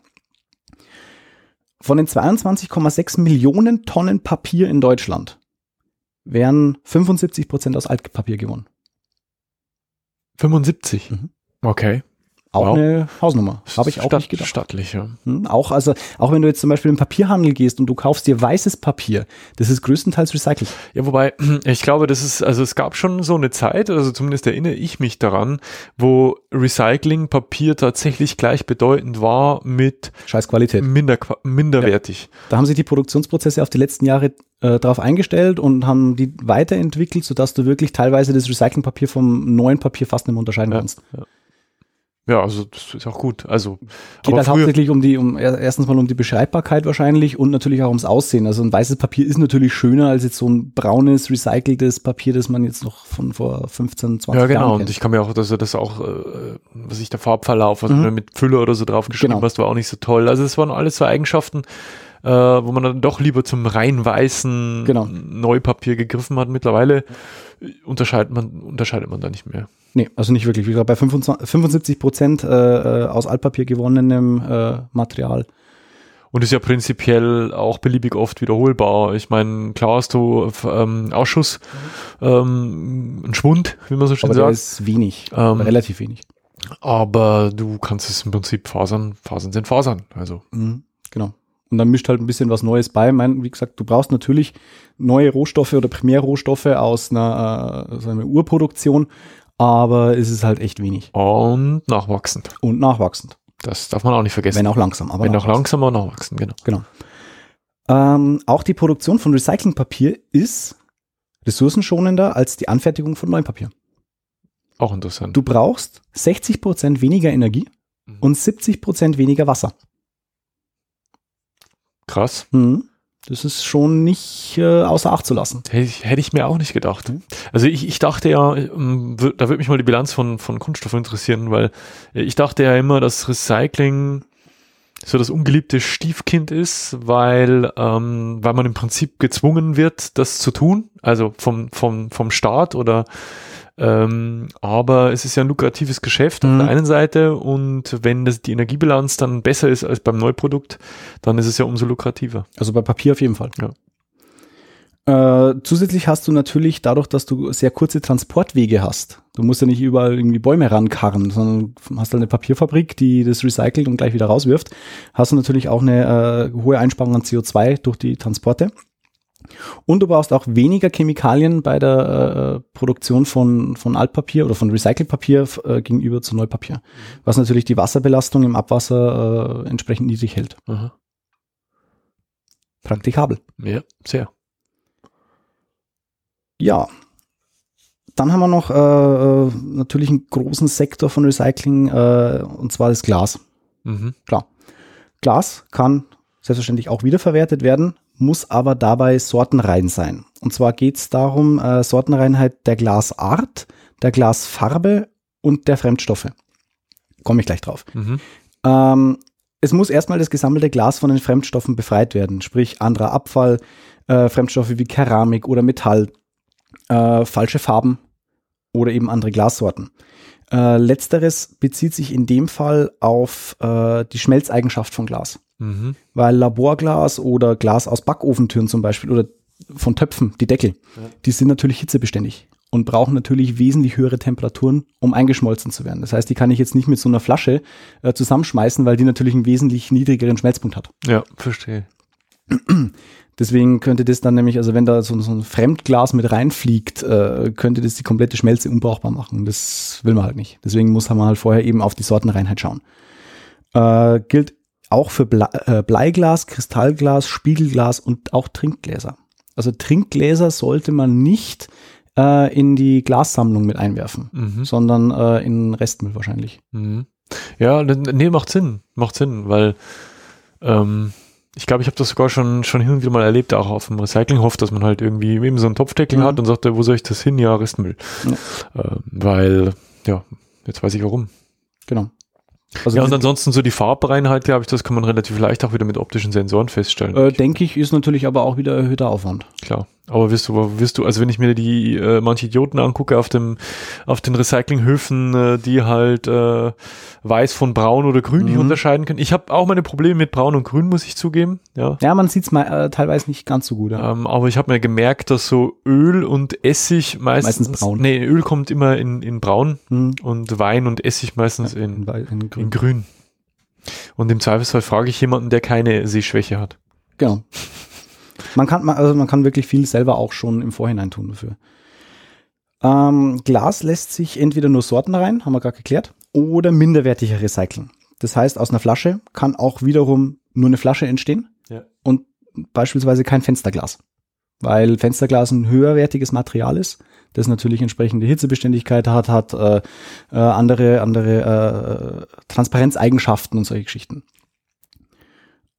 B: Von den 22,6 Millionen Tonnen Papier in Deutschland werden 75 Prozent aus Altpapier gewonnen.
A: 75.
B: Mhm.
A: Okay.
B: Auch
A: Wow.
B: eine Hausnummer. Habe ich auch
A: Stadt-
B: nicht gedacht.
A: Stattlich, ja.
B: Hm, Auch, also, auch wenn du jetzt zum Beispiel im Papierhandel gehst und du kaufst dir weißes Papier, das ist größtenteils recycelt.
A: Ja, wobei, ich glaube, das ist, also es gab schon so eine Zeit, also zumindest erinnere ich mich daran, wo Recyclingpapier tatsächlich gleichbedeutend war mit
B: Scheiß Qualität.
A: minder, minderwertig.
B: Da haben sich die Produktionsprozesse auf die letzten Jahre äh, darauf eingestellt und haben die weiterentwickelt, sodass du wirklich teilweise das Recyclingpapier vom neuen Papier fast nicht mehr unterscheiden
A: Ja,
B: kannst.
A: ja. Ja, also das ist auch gut. Also
B: Geht halt hauptsächlich um die, um erstens mal um die Beschreibbarkeit wahrscheinlich und natürlich auch ums Aussehen. Also ein weißes Papier ist natürlich schöner als jetzt so ein braunes, recyceltes Papier, das man jetzt noch von vor 15, 20 Jahren
A: Ja, genau.
B: Jahren
A: Und ich kann mir auch, dass er das auch, äh, was ich der Farbverlauf, was
B: Mhm.
A: du mit Füller oder so draufgeschrieben
B: Genau.
A: hast, war auch nicht so toll. Also es waren alles so Eigenschaften, äh, wo man dann doch lieber zum rein weißen
B: Genau.
A: Neupapier gegriffen hat. Mittlerweile unterscheidet man, unterscheidet man da nicht mehr.
B: Nee, also nicht wirklich. Wie gesagt, bei 25, 75 Prozent äh, äh, aus Altpapier gewonnenem äh, Material.
A: Und ist ja prinzipiell auch beliebig oft wiederholbar. Ich meine, klar hast du ähm, Ausschuss, ähm, einen Schwund, wie man so schön
B: Aber
A: sagt.
B: ist wenig,
A: Ähm,
B: relativ wenig.
A: Aber du kannst es im Prinzip fasern. Fasern sind Fasern. Also
B: Mhm, genau. Und dann mischt halt ein bisschen was Neues bei. Mein, wie gesagt, du brauchst natürlich neue Rohstoffe oder Primärrohstoffe aus einer, äh, einer Urproduktion, aber es ist halt echt wenig
A: und nachwachsend.
B: und nachwachsend.
A: Das darf man auch nicht vergessen.
B: Wenn auch langsam, aber
A: Wenn auch
B: nachwachsend.
A: langsamer nachwachsen, genau.
B: Genau. Ähm, auch die Produktion von Recyclingpapier ist ressourcenschonender als die Anfertigung von neuem Papier.
A: Auch interessant.
B: Du brauchst 60% weniger Energie
A: Mhm.
B: und 70% weniger Wasser.
A: Krass.
B: Mhm. Das ist schon nicht äh, außer Acht zu lassen.
A: Hätte ich, hätte ich mir auch nicht gedacht.
B: Mhm.
A: Also ich, ich dachte ja, ähm, da würde mich mal die Bilanz von, von Kunststoff interessieren, weil äh, ich dachte ja immer, dass Recycling so das ungeliebte Stiefkind ist, weil, ähm, weil man im Prinzip gezwungen wird, das zu tun, also vom, vom, vom Staat oder ähm, aber es ist ja ein lukratives Geschäft auf
B: Mhm.
A: der einen Seite und wenn das, die Energiebilanz dann besser ist als beim Neuprodukt, dann ist es ja umso lukrativer.
B: Also bei Papier auf jeden Fall.
A: Ja.
B: Äh, zusätzlich hast du natürlich dadurch, dass du sehr kurze Transportwege hast. Du musst ja nicht überall irgendwie Bäume rankarren, sondern hast halt eine Papierfabrik, die das recycelt und gleich wieder rauswirft. Hast du natürlich auch eine äh, hohe Einsparung an CO2 durch die Transporte. Und du brauchst auch weniger Chemikalien bei der äh, Produktion von, von Altpapier oder von Recyclingpapier äh, gegenüber zu Neupapier. Was natürlich die Wasserbelastung im Abwasser äh, entsprechend niedrig hält.
A: Aha.
B: Praktikabel.
A: Ja, sehr.
B: Ja. Dann haben wir noch äh, äh, natürlich einen großen Sektor von Recycling, äh, und zwar das Glas.
A: Mhm.
B: Glas kann selbstverständlich auch wiederverwertet werden, muss aber dabei sortenrein sein. Und zwar geht es darum, äh, Sortenreinheit der Glasart, der Glasfarbe und der Fremdstoffe. Komme ich gleich drauf.
A: Mhm.
B: Ähm, es muss erstmal das gesammelte Glas von den Fremdstoffen befreit werden, sprich anderer Abfall, äh, Fremdstoffe wie Keramik oder Metall, äh, falsche Farben oder eben andere Glassorten. Äh, letzteres bezieht sich in dem Fall auf äh, die Schmelzeigenschaft von Glas,
A: Mhm.
B: weil Laborglas oder Glas aus Backofentüren zum Beispiel oder von Töpfen, die Deckel,
A: Ja.
B: die sind natürlich hitzebeständig und brauchen natürlich wesentlich höhere Temperaturen, um eingeschmolzen zu werden. Das heißt, die kann ich jetzt nicht mit so einer Flasche äh, zusammenschmeißen, weil die natürlich einen wesentlich niedrigeren Schmelzpunkt hat.
A: Ja, verstehe.
B: Deswegen könnte das dann nämlich, also wenn da so, so ein Fremdglas mit reinfliegt, äh, könnte das die komplette Schmelze unbrauchbar machen. Das will man halt nicht. Deswegen muss man halt vorher eben auf die Sortenreinheit schauen. Äh, gilt auch für Ble äh, Bleiglas, Kristallglas, Spiegelglas und auch Trinkgläser. Also Trinkgläser sollte man nicht äh, in die Glassammlung mit einwerfen,
A: Mhm.
B: sondern äh, in Restmüll wahrscheinlich.
A: Mhm. Ja, nee, macht Sinn. Macht Sinn, weil ähm, ich glaube, ich habe das sogar schon, schon hin und wieder mal erlebt, auch auf dem Recyclinghof, dass man halt irgendwie eben so einen Topfdeckel
B: Mhm.
A: hat und sagt, wo soll ich das hin? Ja, Restmüll. Ähm, weil, ja, jetzt weiß ich warum.
B: Genau. Also
A: ja, und ansonsten so die Farbreinheit, glaube ich, das kann man relativ leicht auch wieder mit optischen Sensoren feststellen.
B: äh, denke ich, ist natürlich aber auch wieder erhöhter Aufwand.
A: Klar. Aber wirst du, wirst du, also wenn ich mir die äh, manche Idioten angucke auf dem, auf den Recyclinghöfen, äh, die halt äh, weiß von braun oder grün nicht
B: Mhm.
A: unterscheiden können. Ich habe auch meine Probleme mit braun und grün, muss ich zugeben. Ja.
B: Ja, man sieht es äh, teilweise nicht ganz so gut. Ja.
A: Ähm, aber ich habe mir gemerkt, dass so Öl und Essig meistens,
B: Meistens braun.
A: Nee, Öl kommt immer in, in braun
B: Hm.
A: und Wein und Essig meistens in,
B: in, in grün.
A: In grün. Und im Zweifelsfall frage ich jemanden, der keine Sehschwäche hat.
B: Genau. Man kann, also man kann wirklich viel selber auch schon im Vorhinein tun dafür. Ähm, Glas lässt sich entweder nur Sorten rein, haben wir gerade geklärt, oder minderwertiger recyceln. Das heißt, aus einer Flasche kann auch wiederum nur eine Flasche entstehen
A: Ja.
B: und beispielsweise kein Fensterglas. weil Fensterglas ein höherwertiges Material ist, das natürlich entsprechende Hitzebeständigkeit hat, hat äh, äh, andere, andere äh, Transparenzeigenschaften und solche Geschichten.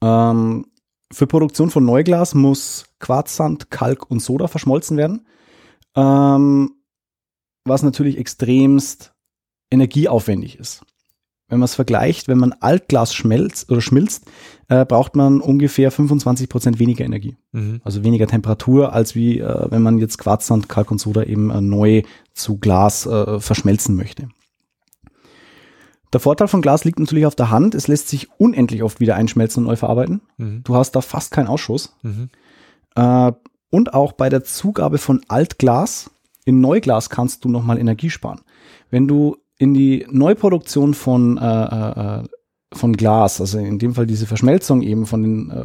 B: Ähm, für Produktion von Neuglas muss Quarzsand, Kalk und Soda verschmolzen werden, ähm, was natürlich extremst energieaufwendig ist. Wenn man es vergleicht, wenn man Altglas schmelzt oder schmilzt, äh, braucht man ungefähr 25 Prozent weniger Energie. Mhm. Also weniger Temperatur, als wie äh, wenn man jetzt Quarzsand, Kalk und Soda eben äh, neu zu Glas äh, verschmelzen möchte. Der Vorteil von Glas liegt natürlich auf der Hand. Es lässt sich unendlich oft wieder einschmelzen und neu verarbeiten. Mhm. Du hast da fast keinen Ausschuss. Mhm. Äh, und auch bei der Zugabe von Altglas in Neuglas kannst du nochmal Energie sparen. Wenn du in die Neuproduktion von, äh, äh, äh, von Glas, also in dem Fall diese Verschmelzung eben von den äh,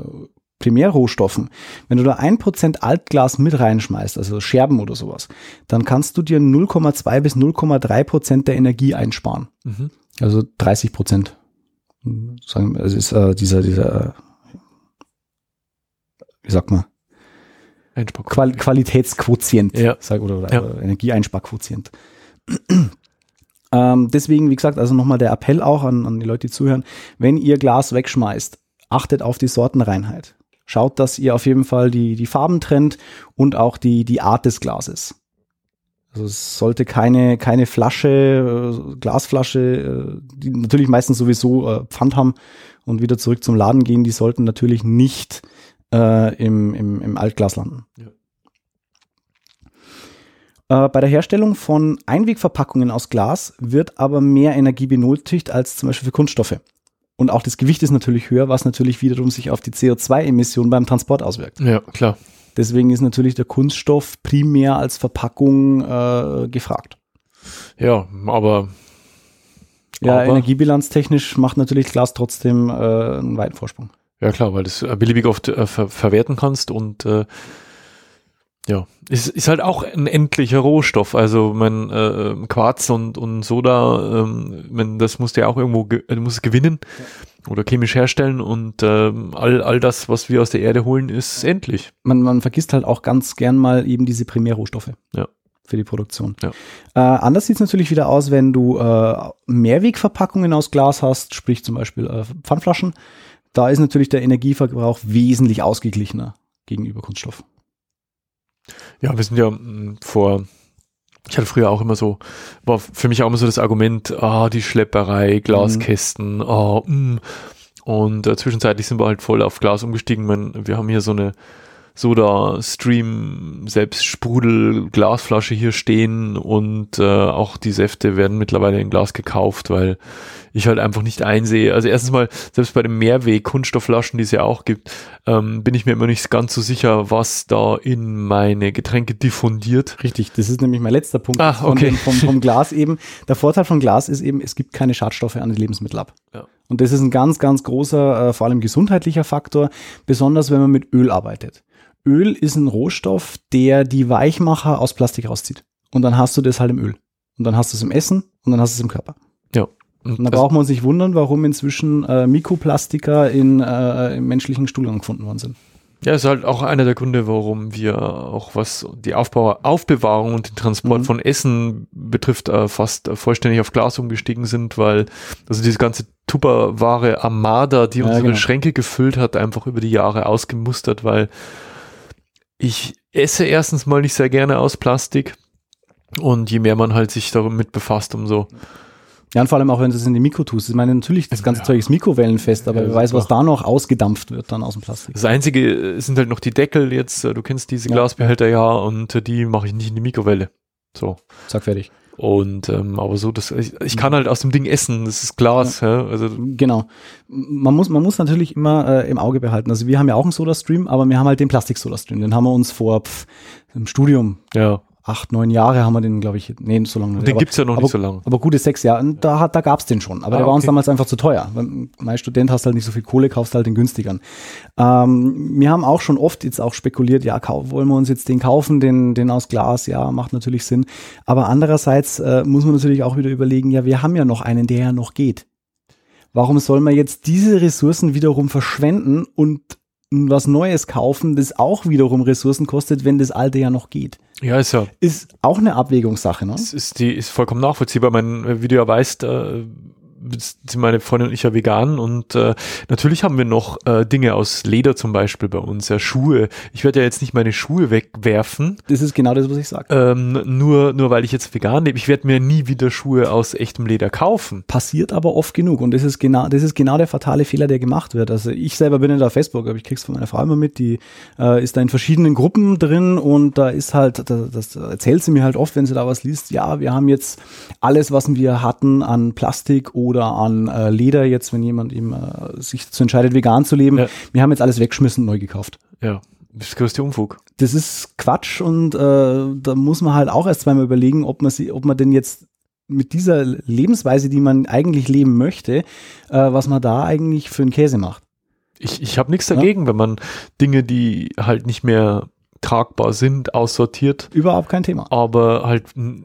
B: Primärrohstoffen, wenn du da ein Prozent Altglas mit reinschmeißt, also Scherben oder sowas, dann kannst du dir 0,2 bis 0,3 Prozent der Energie einsparen. Mhm. Also 30 Prozent. Sagen, es ist äh, dieser, dieser, wie sagt man? Qual Qualitätsquotient, ja. sag, oder, oder ja. Energieeinsparquotient. Ähm, deswegen, wie gesagt, also nochmal der Appell auch an, an die Leute, die zuhören, wenn ihr Glas wegschmeißt, achtet auf die Sortenreinheit. Schaut, dass ihr auf jeden Fall die, die Farben trennt und auch die, die Art des Glases. Also es sollte keine, keine Flasche, äh, Glasflasche, äh, die natürlich meistens sowieso äh, Pfand haben und wieder zurück zum Laden gehen, die sollten natürlich nicht äh, im, im, im Altglas landen. Ja. Äh, bei der Herstellung von Einwegverpackungen aus Glas wird aber mehr Energie benötigt als zum Beispiel für Kunststoffe. Und auch das Gewicht ist natürlich höher, was natürlich wiederum sich auf die CO2-Emissionen beim Transport auswirkt.
A: Ja, klar.
B: Deswegen ist natürlich der Kunststoff primär als Verpackung äh, gefragt.
A: Ja, aber.
B: Ja, aber, energiebilanztechnisch macht natürlich Glas trotzdem äh, einen weiten Vorsprung.
A: Ja, klar, weil du es beliebig oft äh, ver verwerten kannst und äh, ja, ist, ist halt auch ein endlicher Rohstoff. Also mein äh, Quarz und, und Soda, ähm, man, das musst du ja auch irgendwo ge musst gewinnen ja. oder chemisch herstellen und ähm, all, all das, was wir aus der Erde holen, ist endlich.
B: Man, man vergisst halt auch ganz gern mal eben diese Primärrohstoffe.
A: Ja.
B: Für die Produktion. Ja. Äh, anders sieht es natürlich wieder aus, wenn du äh, Mehrwegverpackungen aus Glas hast, sprich zum Beispiel äh, Pfandflaschen. Da ist natürlich der Energieverbrauch wesentlich ausgeglichener gegenüber Kunststoff.
A: Ja, wir sind ja mm, vor, ich hatte früher auch immer so, war für mich auch immer so das Argument, ah, die Schlepperei, Glaskästen, mhm. ah, mm. Und äh, zwischenzeitlich sind wir halt voll auf Glas umgestiegen. Man, wir haben hier so eine Soda Stream selbst Sprudel Glasflasche hier stehen und äh, auch die Säfte werden mittlerweile in Glas gekauft, weil ich halt einfach nicht einsehe. Also erstens mal, selbst bei den Mehrweg Kunststoffflaschen, die es ja auch gibt, ähm, bin ich mir immer nicht ganz so sicher, was da in meine Getränke diffundiert.
B: Richtig, das ist nämlich mein letzter Punkt
A: ah, okay.
B: vom, vom, vom Glas eben. Der Vorteil von Glas ist eben, es gibt keine Schadstoffe an die Lebensmittel ab. Ja. Und das ist ein ganz, ganz großer, äh, vor allem gesundheitlicher Faktor, besonders wenn man mit Öl arbeitet. Öl ist ein Rohstoff, der die Weichmacher aus Plastik rauszieht. Und dann hast du das halt im Öl. Und dann hast du es im Essen und dann hast du es im Körper.
A: Ja.
B: Und da braucht man sich wundern, warum inzwischen äh, Mikroplastika in, äh, im menschlichen Stuhlgang gefunden worden sind.
A: Ja, ist halt auch einer der Gründe, warum wir auch was die Aufbau, Aufbewahrung und den Transport mhm. von Essen betrifft, äh, fast vollständig auf Glas umgestiegen sind, weil also diese ganze Tupperware Armada, die unsere genau. Schränke gefüllt hat, einfach über die Jahre ausgemustert, weil ich esse erstens mal nicht sehr gerne aus Plastik und je mehr man halt sich damit befasst, umso
B: ja, und vor allem auch, wenn du es in die Mikro tust. Ich meine, natürlich, das ganze ja. Zeug ist mikrowellenfest, aber ja, wer weiß, was da noch ausgedampft wird dann aus dem Plastik.
A: Das Einzige sind halt noch die Deckel jetzt. Du kennst diese ja. Glasbehälter ja und die mache ich nicht in die Mikrowelle. So.
B: Zack, fertig.
A: Und ähm, aber so, das, ich, ich kann halt aus dem Ding essen, das ist Glas, ja. ja also
B: genau. Man muss, man muss natürlich immer äh, im Auge behalten. Also wir haben ja auch einen Soda-Stream, aber wir haben halt den Plastik-Soda-Stream. Den haben wir uns vor pf, im Studium
A: ja
B: acht, neun Jahre haben wir den, glaube ich, nee, so lange.
A: Den gibt es ja noch
B: aber,
A: nicht so lange.
B: Aber gute sechs Jahre. Da, hat, da gab es den schon. Aber ah, der war okay. uns damals einfach zu teuer. Mein Student hast halt nicht so viel Kohle, kaufst halt den günstigeren. Ähm, wir haben auch schon oft jetzt auch spekuliert, ja, wollen wir uns jetzt den kaufen, den, den aus Glas? Ja, macht natürlich Sinn. Aber andererseits äh, muss man natürlich auch wieder überlegen, ja, wir haben ja noch einen, der ja noch geht. Warum soll man jetzt diese Ressourcen wiederum verschwenden und was Neues kaufen, das auch wiederum Ressourcen kostet, wenn das alte ja noch geht.
A: Ja, ist ja.
B: Ist auch eine Abwägungssache, ne?
A: Das ist, die, ist vollkommen nachvollziehbar. Mein, wie du ja weißt, äh, sind meine Freundin und ich ja vegan und äh, natürlich haben wir noch äh, Dinge aus Leder zum Beispiel bei uns, ja Schuhe. Ich werde ja jetzt nicht meine Schuhe wegwerfen.
B: Das ist genau das, was ich sage.
A: Ähm, nur, nur weil ich jetzt vegan lebe. Ich werde mir nie wieder Schuhe aus echtem Leder kaufen.
B: Passiert aber oft genug und das ist genau, das ist genau der fatale Fehler, der gemacht wird. Also ich selber bin in der Facebook, aber ich krieg's von meiner Frau immer mit, die äh, ist da in verschiedenen Gruppen drin und da ist halt, das, das erzählt sie mir halt oft, wenn sie da was liest, ja, wir haben jetzt alles, was wir hatten an Plastik oder an äh, Leder, jetzt wenn jemand eben äh, sich dazu entscheidet, vegan zu leben,
A: Ja.
B: wir haben jetzt alles weggeschmissen und neu gekauft.
A: Ja, das größte Unfug.
B: Das ist Quatsch und äh, da muss man halt auch erst zweimal überlegen, ob man sie, ob man denn jetzt mit dieser Lebensweise, die man eigentlich leben möchte, äh, was man da eigentlich für einen Käse macht.
A: Ich, ich habe nichts dagegen, wenn man Dinge, die halt nicht mehr tragbar sind, aussortiert,
B: Überhaupt kein Thema.
A: aber halt
B: Warum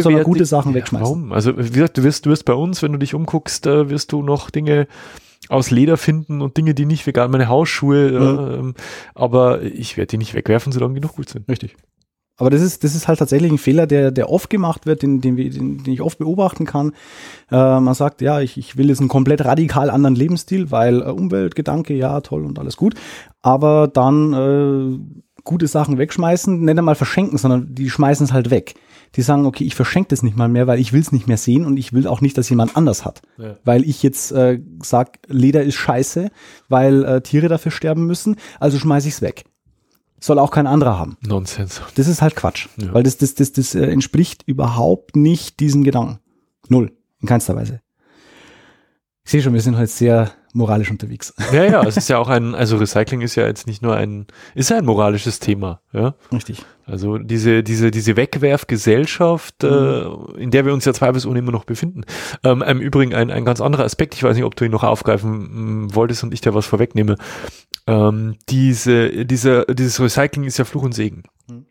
B: soll man
A: neuwertig-
B: gute Sachen wegschmeißen?
A: Warum? Also wie gesagt, du wirst, du wirst bei uns, wenn du dich umguckst, äh, wirst du noch Dinge aus Leder finden und Dinge, die nicht vegan, meine Hausschuhe, äh, ähm, aber ich werde die nicht wegwerfen, solange die noch gut sind.
B: Richtig. Aber das ist, das ist halt tatsächlich ein Fehler, der, der oft gemacht wird, den, den, den, den ich oft beobachten kann. Äh, man sagt, ja, ich, ich will jetzt einen komplett radikal anderen Lebensstil, weil äh, Umweltgedanke, ja, toll und alles gut. Aber dann äh, gute Sachen wegschmeißen, nicht einmal verschenken, sondern die schmeißen es halt weg. Die sagen, okay, ich verschenke das nicht mal mehr, weil ich will es nicht mehr sehen und ich will auch nicht, dass jemand anders hat.
A: Ja.
B: Weil ich jetzt äh, sag, Leder ist scheiße, weil äh, Tiere dafür sterben müssen, also schmeiß ich's weg. Soll auch kein anderer haben.
A: Nonsens.
B: Das ist halt Quatsch.
A: Ja.
B: Weil das, das, das, das äh, entspricht überhaupt nicht diesem Gedanken. Null. In keinster Weise. Ich sehe schon, wir sind heute sehr moralisch unterwegs.
A: Ja, ja, es ist ja auch ein, also Recycling ist ja jetzt nicht nur ein, ist ja ein moralisches Thema, ja.
B: Richtig.
A: Also diese, diese, diese Wegwerfgesellschaft, äh, in der wir uns ja zweifelsohne immer noch befinden. Ähm, Im Übrigen ein, ein ganz anderer Aspekt, ich weiß nicht, ob du ihn noch aufgreifen mm, wolltest und ich da was vorwegnehme. Ähm, diese, diese, dieses Recycling ist ja Fluch und Segen.
B: Mhm.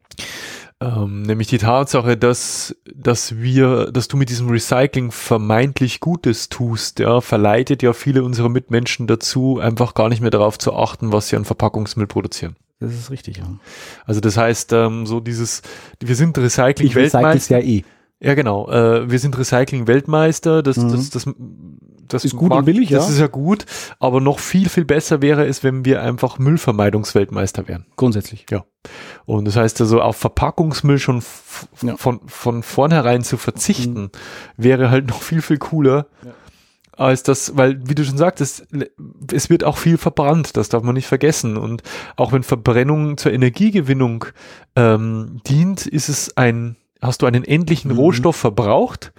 A: Ähm, nämlich die Tatsache, dass, dass wir, dass du mit diesem Recycling vermeintlich Gutes tust, ja, verleitet ja viele unserer Mitmenschen dazu, einfach gar nicht mehr darauf zu achten, was sie an Verpackungsmüll produzieren.
B: Das ist richtig, ja.
A: Also das heißt, ähm, so dieses, wir sind
B: Ich recycle
A: Recycling-Weltmeister.
B: ja eh.
A: Ja, genau. Äh, wir sind Recycling-Weltmeister. Das,
B: Mhm.
A: das, das, das
B: Ist gut und billig,
A: Das
B: ja.
A: ist ja gut. Aber noch viel, viel besser wäre es, wenn wir einfach Müllvermeidungsweltmeister wären.
B: Grundsätzlich.
A: Und das heißt also, auf Verpackungsmüll schon
B: Ja.
A: von, von vornherein zu verzichten, wäre halt noch viel, viel cooler.
B: Ja.
A: Als das, weil, wie du schon sagtest, es wird auch viel verbrannt, das darf man nicht vergessen. Und auch wenn Verbrennung zur Energiegewinnung ähm, dient, ist es ein, hast du einen endlichen
B: Mhm.
A: Rohstoff verbraucht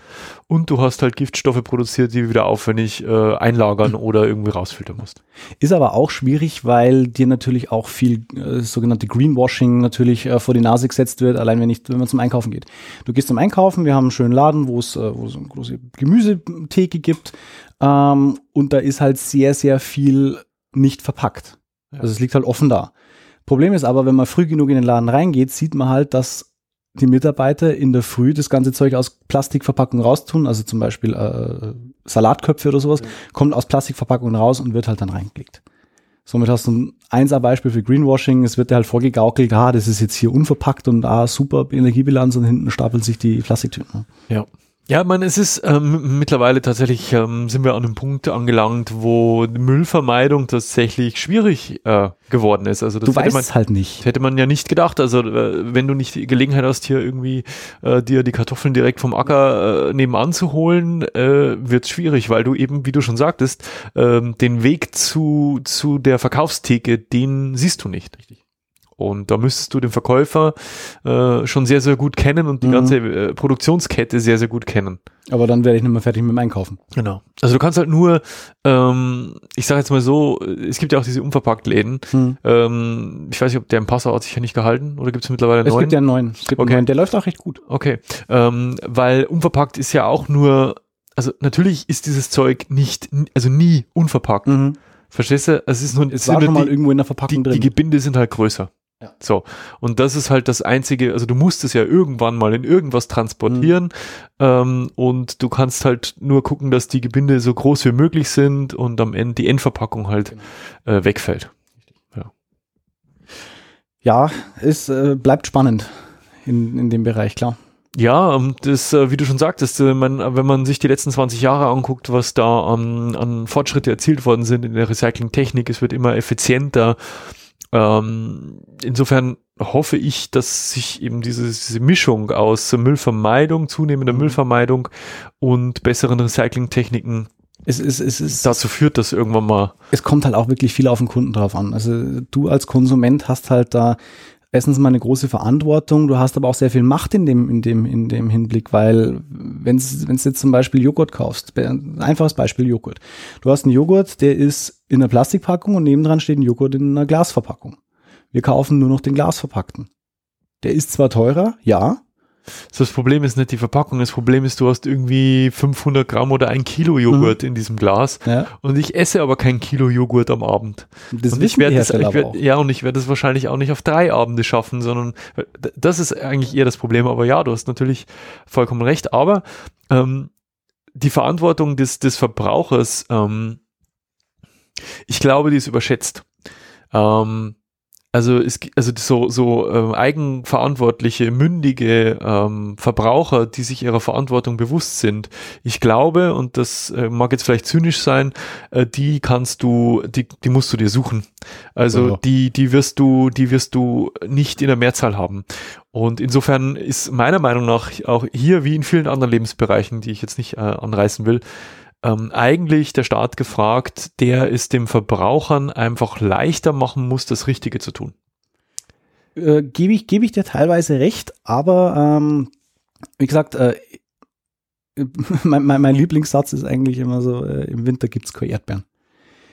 A: und du hast halt Giftstoffe produziert, die du wieder aufwendig äh, einlagern oder irgendwie rausfiltern musst.
B: Ist aber auch schwierig, weil dir natürlich auch viel äh, sogenannte Greenwashing natürlich äh, vor die Nase gesetzt wird, allein wenn, ich, wenn man zum Einkaufen geht. Du gehst zum Einkaufen, wir haben einen schönen Laden, wo es, äh, wo es eine große Gemüsetheke gibt ähm, und da ist halt sehr, sehr viel nicht verpackt. Also es liegt halt offen da. Problem ist aber, wenn man früh genug in den Laden reingeht, sieht man halt, dass die Mitarbeiter in der Früh das ganze Zeug aus Plastikverpackungen raustun, also zum Beispiel äh, Salatköpfe oder sowas, kommt aus Plastikverpackungen raus und wird halt dann reingelegt. Somit hast du ein 1A-Beispiel für Greenwashing. Es wird dir halt vorgegaukelt, ah, das ist jetzt hier unverpackt und ah, super Energiebilanz und hinten stapeln sich die Plastiktüten.
A: Ja. Ja, man, es ist ähm, mittlerweile tatsächlich, ähm, sind wir an einem Punkt angelangt, wo Müllvermeidung tatsächlich schwierig äh, geworden ist. Also das
B: Du
A: hätte
B: weißt
A: man,
B: es halt nicht.
A: hätte man ja nicht gedacht. Also äh, wenn du nicht die Gelegenheit hast, hier irgendwie äh, dir die Kartoffeln direkt vom Acker äh, nebenan zu holen, äh, wird es schwierig, weil du eben, wie du schon sagtest, ähm, den Weg zu, zu der Verkaufstheke, den siehst du nicht. Richtig. Und da müsstest du den Verkäufer äh, schon sehr, sehr gut kennen und die
B: Mhm.
A: ganze äh, Produktionskette sehr, sehr gut kennen.
B: Aber dann werde ich nicht mehr fertig mit dem Einkaufen.
A: Genau. Also du kannst halt nur, ähm, ich sage jetzt mal so, es gibt ja auch diese Unverpacktläden.
B: Hm.
A: Ähm, ich weiß nicht, ob der im Passau hat sich ja nicht gehalten oder gibt es mittlerweile einen
B: Es
A: neuen?
B: gibt ja einen neuen. Es gibt einen
A: Okay.
B: neuen. Der läuft auch recht gut.
A: Okay, ähm, weil unverpackt ist ja auch nur, also natürlich ist dieses Zeug nicht, also nie unverpackt.
B: Mhm.
A: Verstehst du? Es ist nur, es
B: Es
A: sind nur
B: mal
A: die,
B: irgendwo in der
A: die,
B: Verpackung
A: die
B: drin.
A: Gebinde sind halt größer.
B: Ja.
A: So. Und das ist halt das einzige, also du musst es ja irgendwann mal in irgendwas transportieren ähm, und du kannst halt nur gucken, dass die Gebinde so groß wie möglich sind und am Ende die Endverpackung halt
B: Genau.
A: äh, wegfällt. Ja.
B: ja, es äh, bleibt spannend in, in dem Bereich, klar.
A: Ja, und das, äh, wie du schon sagtest, äh, man, wenn man sich die letzten 20 Jahre anguckt, was da an, an Fortschritte erzielt worden sind in der Recyclingtechnik, es wird immer effizienter. Ähm, insofern hoffe ich, dass sich eben diese, diese Mischung aus Müllvermeidung, zunehmender
B: Mhm.
A: Müllvermeidung und besseren Recyclingtechniken
B: Es, es, es, es,
A: dazu führt, dass irgendwann mal
B: es kommt halt auch wirklich viel auf den Kunden drauf an. Also du als Konsument hast halt da erstens mal eine große Verantwortung, du hast aber auch sehr viel Macht in dem, in dem, in dem Hinblick, weil wenn du jetzt zum Beispiel Joghurt kaufst, ein einfaches Beispiel Joghurt. Du hast einen Joghurt, der ist in einer Plastikpackung und nebendran steht ein Joghurt in einer Glasverpackung. Wir kaufen nur noch den Glasverpackten. Der ist zwar teurer, ja,
A: Das Problem ist nicht die Verpackung, das Problem ist, du hast irgendwie 500 Gramm oder ein Kilo Joghurt in diesem Glas
B: ja
A: und ich esse aber kein Kilo Joghurt am Abend.
B: das
A: und ich werde das, ich werd, ja, und ich werde es wahrscheinlich auch nicht auf drei Abende schaffen, sondern das ist eigentlich eher das Problem. Aber ja, du hast natürlich vollkommen recht. Aber ähm, die Verantwortung des, des Verbrauchers, ähm, ich glaube, die ist überschätzt. Ähm, also es also so so ähm, eigenverantwortliche mündige ähm, Verbraucher, die sich ihrer Verantwortung bewusst sind. Ich glaube und das äh, mag jetzt vielleicht zynisch sein, äh, die kannst du die die musst du dir suchen. Also
B: Ja.
A: die die wirst du die wirst du nicht in der Mehrzahl haben. Und insofern ist meiner Meinung nach auch hier wie in vielen anderen Lebensbereichen, die ich jetzt nicht äh, anreißen will, ähm, eigentlich der Staat gefragt, der es dem Verbrauchern einfach leichter machen muss, das Richtige zu tun.
B: äh, gebe ich, gebe ich dir teilweise recht, aber ähm, wie gesagt, äh, mein, mein, mein Lieblingssatz ist eigentlich immer so, äh, im Winter gibt's keine Erdbeeren.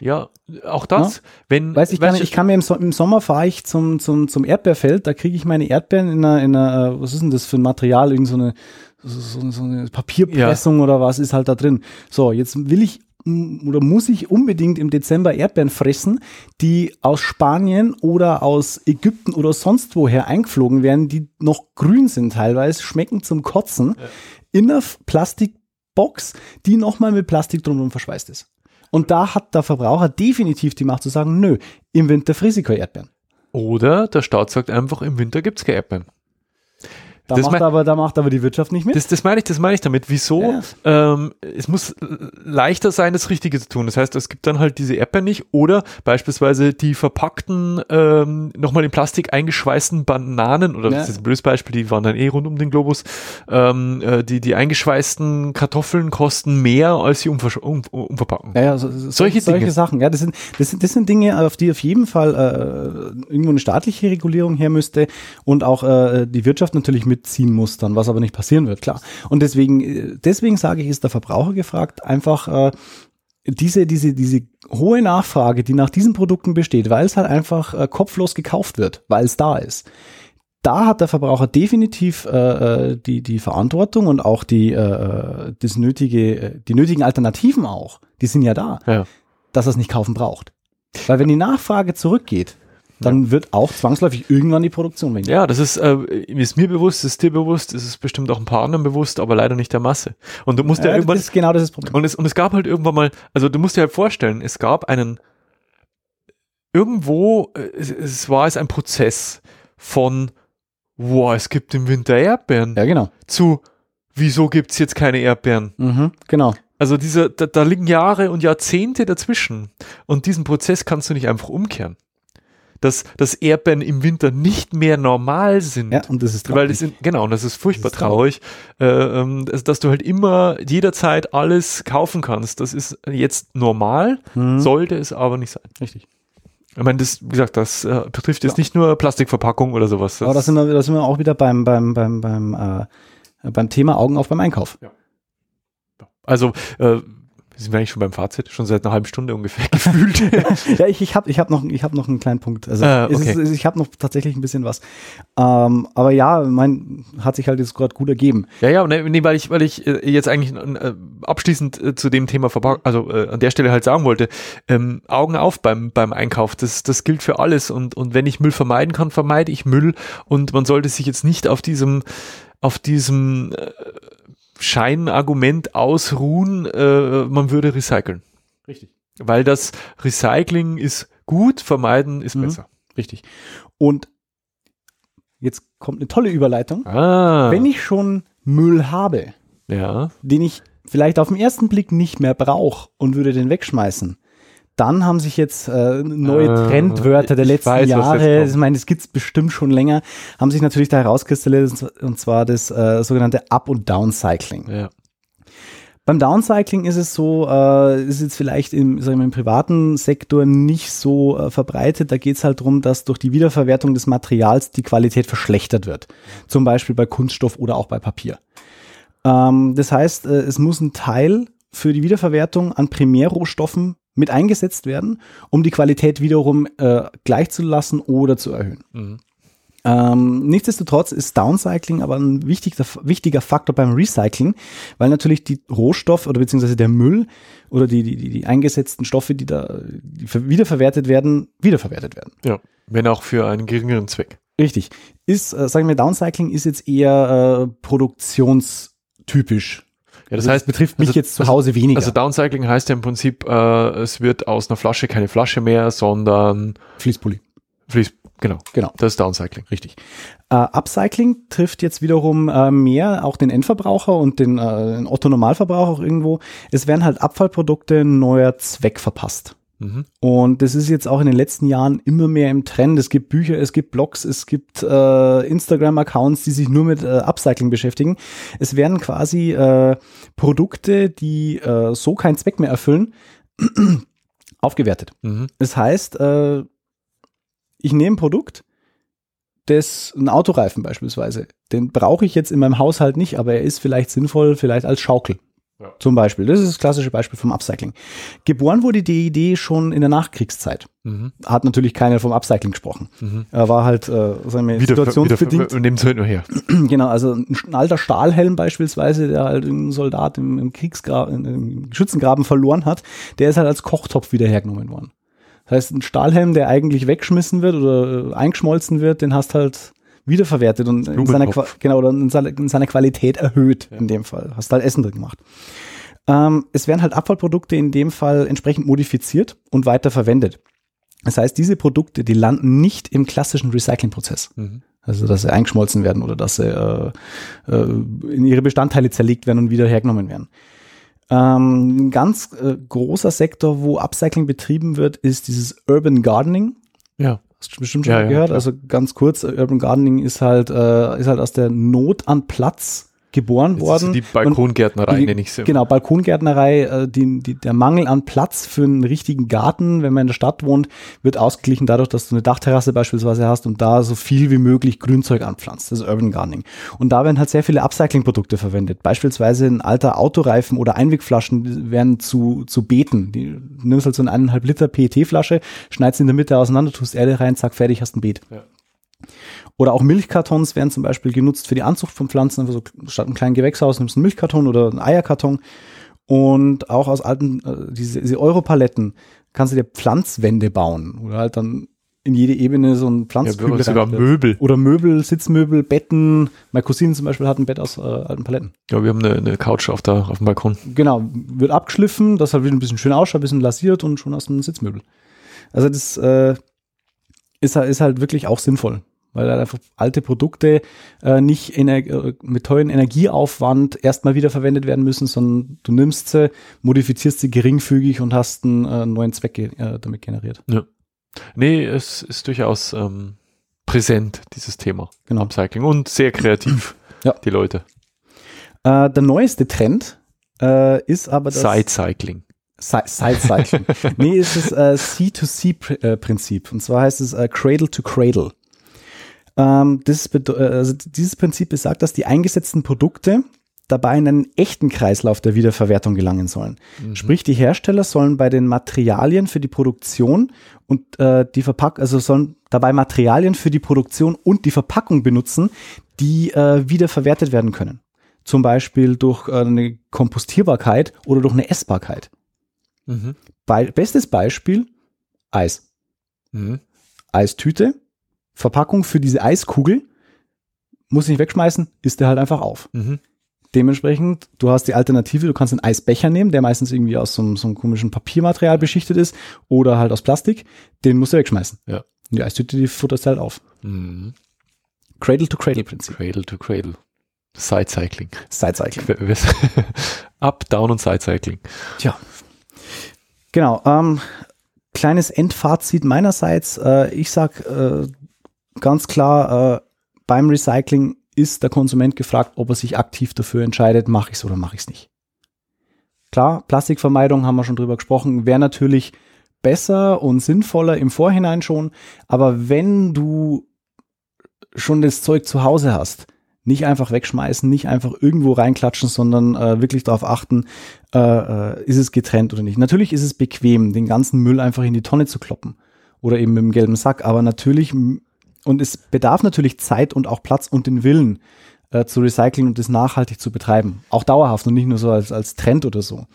A: Ja, auch das, wenn,
B: Weiß ich kann,
A: weißt du,
B: ich kann mir im, so im Sommer fahre ich zum, zum, zum Erdbeerfeld, da kriege ich meine Erdbeeren in einer, in einer, äh, was ist denn das für ein Material, irgend so eine, so, so, eine Papierpressung oder was ist halt da drin. So, jetzt will ich oder muss ich unbedingt im Dezember Erdbeeren fressen, die aus Spanien oder aus Ägypten oder sonst woher eingeflogen werden, die noch grün sind teilweise, schmecken zum Kotzen, in einer Plastikbox, die nochmal mit Plastik drumherum verschweißt ist. Und da hat der Verbraucher definitiv die Macht zu sagen, nö, im Winter friss ich keine Erdbeeren.
A: oder der Staat sagt einfach, im Winter gibt's keine Erdbeeren.
B: Da
A: Das
B: macht, aber, da macht aber die Wirtschaft nicht mit.
A: Das, das meine ich, das meine ich damit. Wieso? Ähm, es muss leichter sein, das Richtige zu tun. Das heißt, es gibt dann halt diese Erdbeeren nicht oder beispielsweise die verpackten, ähm, nochmal in Plastik eingeschweißten Bananen oder
B: Ja.
A: das ist ein blödes Beispiel, die waren dann eh rund um den Globus. Ähm, äh, die, die eingeschweißten Kartoffeln kosten mehr als die Umver um, umverpacken.
B: Ja, ja, so, so,
A: Solche
B: solche
A: Dinge.
B: Sachen. Ja, das sind, das sind, das sind Dinge, auf die auf jeden Fall äh, irgendwo eine staatliche Regulierung her müsste und auch äh, die Wirtschaft natürlich mitziehen muss dann, was aber nicht passieren wird, klar. Und deswegen, äh, deswegen sage ich, ist der Verbraucher gefragt, einfach äh, diese, diese, diese hohe Nachfrage, die nach diesen Produkten besteht, weil es halt einfach äh, kopflos gekauft wird, weil es da ist. Da hat der Verbraucher definitiv äh, äh, die, die Verantwortung und auch die, äh, das nötige, äh, die nötigen Alternativen auch, die sind ja da,
A: Ja.
B: dass er es nicht kaufen braucht. Weil wenn die Nachfrage zurückgeht, dann wird auch zwangsläufig irgendwann die Produktion weniger.
A: Ja, das ist, äh, ist mir bewusst, ist dir bewusst, ist es bestimmt auch ein paar anderen bewusst, aber leider nicht der Masse. Und du musst ja,
B: Ja,
A: irgendwann,
B: das ist genau das ist Problem.
A: Und es, und es gab halt irgendwann mal, also du musst dir halt vorstellen, es gab einen, irgendwo, äh, es, es war es ein Prozess von, wow, es gibt im Winter Erdbeeren,
B: Ja, genau.
A: zu, wieso gibt's jetzt keine Erdbeeren?
B: Mhm, genau.
A: Also diese, da, da liegen Jahre und Jahrzehnte dazwischen. Und diesen Prozess kannst du nicht einfach umkehren. Dass, dass Erdbeeren im Winter nicht mehr normal sind.
B: Ja, und das ist
A: Weil
B: traurig.
A: das sind, genau, und das ist furchtbar
B: Das ist
A: traurig, äh, ähm, dass, dass du halt immer jederzeit alles kaufen kannst. Das ist jetzt normal,
B: Mhm.
A: sollte es aber nicht sein.
B: Richtig.
A: Ich meine, das, wie gesagt, das äh, betrifft jetzt
B: Ja.
A: nicht nur Plastikverpackung oder sowas. Das,
B: Aber da sind, wir, da sind wir auch wieder beim, beim, beim, beim, äh, beim Thema Augen auf beim Einkauf.
A: also, äh, sind wir eigentlich schon beim Fazit, schon seit einer halben Stunde ungefähr gefühlt.
B: ja, ich, ich habe ich hab noch, ich hab noch einen kleinen Punkt. Also
A: Ah, okay.
B: ist, ich habe noch tatsächlich ein bisschen was. Ähm, aber ja, mein hat sich halt jetzt gerade gut ergeben.
A: Ja, ja, nee, nee, weil ich, weil ich äh, jetzt eigentlich äh, abschließend äh, zu dem Thema also äh, an der Stelle halt sagen wollte, ähm, Augen auf beim, beim Einkauf, das, das gilt für alles und, und wenn ich Müll vermeiden kann, vermeide ich Müll und man sollte sich jetzt nicht auf diesem, auf diesem äh, Scheinargument ausruhen, äh, man würde recyceln.
B: Richtig.
A: Weil das Recycling ist gut, vermeiden ist
B: Mhm.
A: besser.
B: Richtig. Und jetzt kommt eine tolle Überleitung.
A: Ah.
B: Wenn ich schon Müll habe,
A: ja.
B: den ich vielleicht auf den ersten Blick nicht mehr brauche und würde den wegschmeißen, dann haben sich jetzt äh, neue
A: Ah,
B: Trendwörter der
A: ich
B: letzten
A: weiß,
B: Jahre, ich meine, das gibt's bestimmt schon länger, haben sich natürlich da herauskristallisiert, und zwar das äh, sogenannte Up- und Downcycling.
A: Ja.
B: Beim Downcycling ist es so, äh, ist jetzt vielleicht im, sagen wir, im privaten Sektor nicht so äh, verbreitet. Da geht es halt darum, dass durch die Wiederverwertung des Materials die Qualität verschlechtert wird. Zum Beispiel bei Kunststoff oder auch bei Papier. Ähm, das heißt, äh, es muss ein Teil für die Wiederverwertung an Primärrohstoffen mit eingesetzt werden, um die Qualität wiederum äh, gleich zu lassen oder zu erhöhen.
A: Mhm.
B: Ähm, nichtsdestotrotz ist Downcycling aber ein wichtiger, wichtiger Faktor beim Recycling, weil natürlich die Rohstoff oder beziehungsweise der Müll oder die, die, die, eingesetzten Stoffe, die da die ver- wiederverwertet werden, wiederverwertet werden.
A: ja. Wenn auch für einen geringeren Zweck.
B: Richtig. Ist, äh, sagen wir, Downcycling ist jetzt eher äh, produktionstypisch.
A: Ja, das
B: Also
A: heißt,
B: betrifft mich
A: also-
B: jetzt zu Hause weniger.
A: Also Downcycling heißt ja im Prinzip, äh, es wird aus einer Flasche keine Flasche mehr, sondern
B: Fließpulli.
A: Fließ. Genau.
B: Genau.
A: Das ist Downcycling.
B: Richtig. Äh, Upcycling trifft jetzt wiederum äh, mehr auch den Endverbraucher und den, äh, den Otto-Normalverbraucher auch irgendwo. Es werden halt Abfallprodukte neuer Zweck verpasst.
A: Mhm.
B: Und das ist jetzt auch in den letzten Jahren immer mehr im Trend. Es gibt Bücher, es gibt Blogs, es gibt äh, Instagram-Accounts, die sich nur mit äh, Upcycling beschäftigen. Es werden quasi äh, Produkte, die äh, so keinen Zweck mehr erfüllen, aufgewertet.
A: Mhm.
B: Das heißt, äh, ich nehme ein Produkt, das ein Autoreifen beispielsweise, den brauche ich jetzt in meinem Haushalt nicht, aber er ist vielleicht sinnvoll, vielleicht als Schaukel.
A: Ja.
B: Zum Beispiel. Das ist das klassische Beispiel vom Upcycling. Geboren wurde die Idee schon in der Nachkriegszeit.
A: Mhm.
B: Hat natürlich keiner vom Upcycling gesprochen.
A: Mhm.
B: Er war halt, äh, sagen wir,
A: Wieder,
B: situationsbedingt.
A: nehmen Sie halt nur her.
B: genau, also ein, ein alter Stahlhelm beispielsweise, der halt ein Soldat im, im Kriegsgraben, im Schützengraben verloren hat, der ist halt als Kochtopf wieder hergenommen worden. Das heißt, ein Stahlhelm, der eigentlich weggeschmissen wird oder äh, eingeschmolzen wird, den hast halt wiederverwertet und in seiner, genau, oder in seiner, in seiner Qualität erhöht in dem Fall. Hast halt Essen drin gemacht. Ähm, es werden halt Abfallprodukte in dem Fall entsprechend modifiziert und weiter verwendet. Das heißt, diese Produkte, die landen nicht im klassischen Recyclingprozess.
A: Mhm.
B: Also, dass sie eingeschmolzen werden oder dass sie äh, äh, in ihre Bestandteile zerlegt werden und wieder hergenommen werden. Ähm, ein ganz äh, großer Sektor, wo Upcycling betrieben wird, ist dieses Urban Gardening.
A: Ja.
B: Hast du bestimmt schon
A: Ja, ja,
B: gehört.
A: klar.
B: also ganz kurz, Urban Gardening ist halt, äh, ist halt aus der Not an Platz geboren
A: Das
B: worden.
A: die Balkongärtnerei,
B: die-
A: nenne ich sie.
B: Genau, Balkongärtnerei, äh, die, die, der Mangel an Platz für einen richtigen Garten, wenn man in der Stadt wohnt, wird ausgeglichen dadurch, dass du eine Dachterrasse beispielsweise hast und da so viel wie möglich Grünzeug anpflanzt. Das ist Urban Gardening. Und da werden halt sehr viele Upcycling-Produkte verwendet. Beispielsweise ein alter Autoreifen oder Einwegflaschen werden zu, zu Beeten. Die, du nimmst halt so eine eineinhalb Liter PET-Flasche, schneidest in der Mitte auseinander, tust Erde rein, zack, fertig, hast ein Beet.
A: Ja.
B: Oder auch Milchkartons werden zum Beispiel genutzt für die Anzucht von Pflanzen. Also statt einem kleinen Gewächshaus nimmst du einen Milchkarton oder einen Eierkarton. Und auch aus alten, äh, diese, diese Europaletten kannst du dir Pflanzwände bauen. Oder halt dann in jede Ebene so ein
A: Ja,
B: Pflanzkübel
A: sogar
B: rein-
A: Möbel.
B: Oder Möbel, Sitzmöbel, Betten. Meine Cousine zum Beispiel hat ein Bett aus äh, alten Paletten.
A: Ja, wir haben eine, eine Couch auf, der, auf dem Balkon.
B: Genau, wird abgeschliffen, dass halt wieder ein bisschen schön ausschaut, ein bisschen lasiert und schon hast du ein Sitzmöbel. Also das äh, ist, ist halt wirklich auch sinnvoll, weil halt einfach alte Produkte äh, nicht ener äh, mit teuren Energieaufwand erstmal wiederverwendet werden müssen, sondern du nimmst sie, modifizierst sie geringfügig und hast einen äh, neuen Zweck äh, damit generiert.
A: Nee, es ist durchaus ähm, präsent, dieses Thema.
B: Genau.
A: Upcycling und sehr kreativ,
B: Ja.
A: die Leute.
B: Äh, der neueste Trend äh, ist aber das
A: Sidecycling.
B: Side Cycling. nee, es ist äh, C2C-Prinzip. Und zwar heißt es äh, Cradle to Cradle. Ähm, das äh, also dieses Prinzip besagt, dass die eingesetzten Produkte dabei in einen echten Kreislauf der Wiederverwertung gelangen sollen.
A: Mhm.
B: Sprich, die Hersteller sollen bei den Materialien für die Produktion und äh, die Verpackung, also sollen dabei Materialien für die Produktion und die Verpackung benutzen, die äh, wiederverwertet werden können. Zum Beispiel durch äh, eine Kompostierbarkeit oder durch eine Essbarkeit.
A: Mhm.
B: Be bestes Beispiel, Eis.
A: Mhm.
B: Eistüte, Verpackung für diese Eiskugel, muss ich nicht wegschmeißen, isst der halt einfach auf.
A: Mhm.
B: Dementsprechend, du hast die Alternative, du kannst einen Eisbecher nehmen, der meistens irgendwie aus so, einem- so einem komischen Papiermaterial beschichtet ist oder halt aus Plastik, den musst du wegschmeißen.
A: Ja.
B: Und die Eistüte, die futterst halt auf.
A: Mhm.
B: Cradle-to-Cradle-Prinzip.
A: Cradle to Cradle. Side Cycling.
B: Side Cycling.
A: Up, Down und Side Cycling.
B: Tja. Genau. Ähm, kleines Endfazit meinerseits. Äh, ich sag äh, ganz klar, äh, beim Recycling ist der Konsument gefragt, ob er sich aktiv dafür entscheidet, mache ich es oder mache ich es nicht. Klar, Plastikvermeidung haben wir schon drüber gesprochen, wäre natürlich besser und sinnvoller im Vorhinein schon, aber wenn du schon das Zeug zu Hause hast, nicht einfach wegschmeißen, nicht einfach irgendwo reinklatschen, sondern äh, wirklich darauf achten, äh, äh, ist es getrennt oder nicht. Natürlich ist es bequem, den ganzen Müll einfach in die Tonne zu kloppen oder eben mit dem gelben Sack, aber natürlich, und es bedarf natürlich Zeit und auch Platz und den Willen äh, zu recyceln und das nachhaltig zu betreiben. Auch dauerhaft und nicht nur so als, als Trend oder so.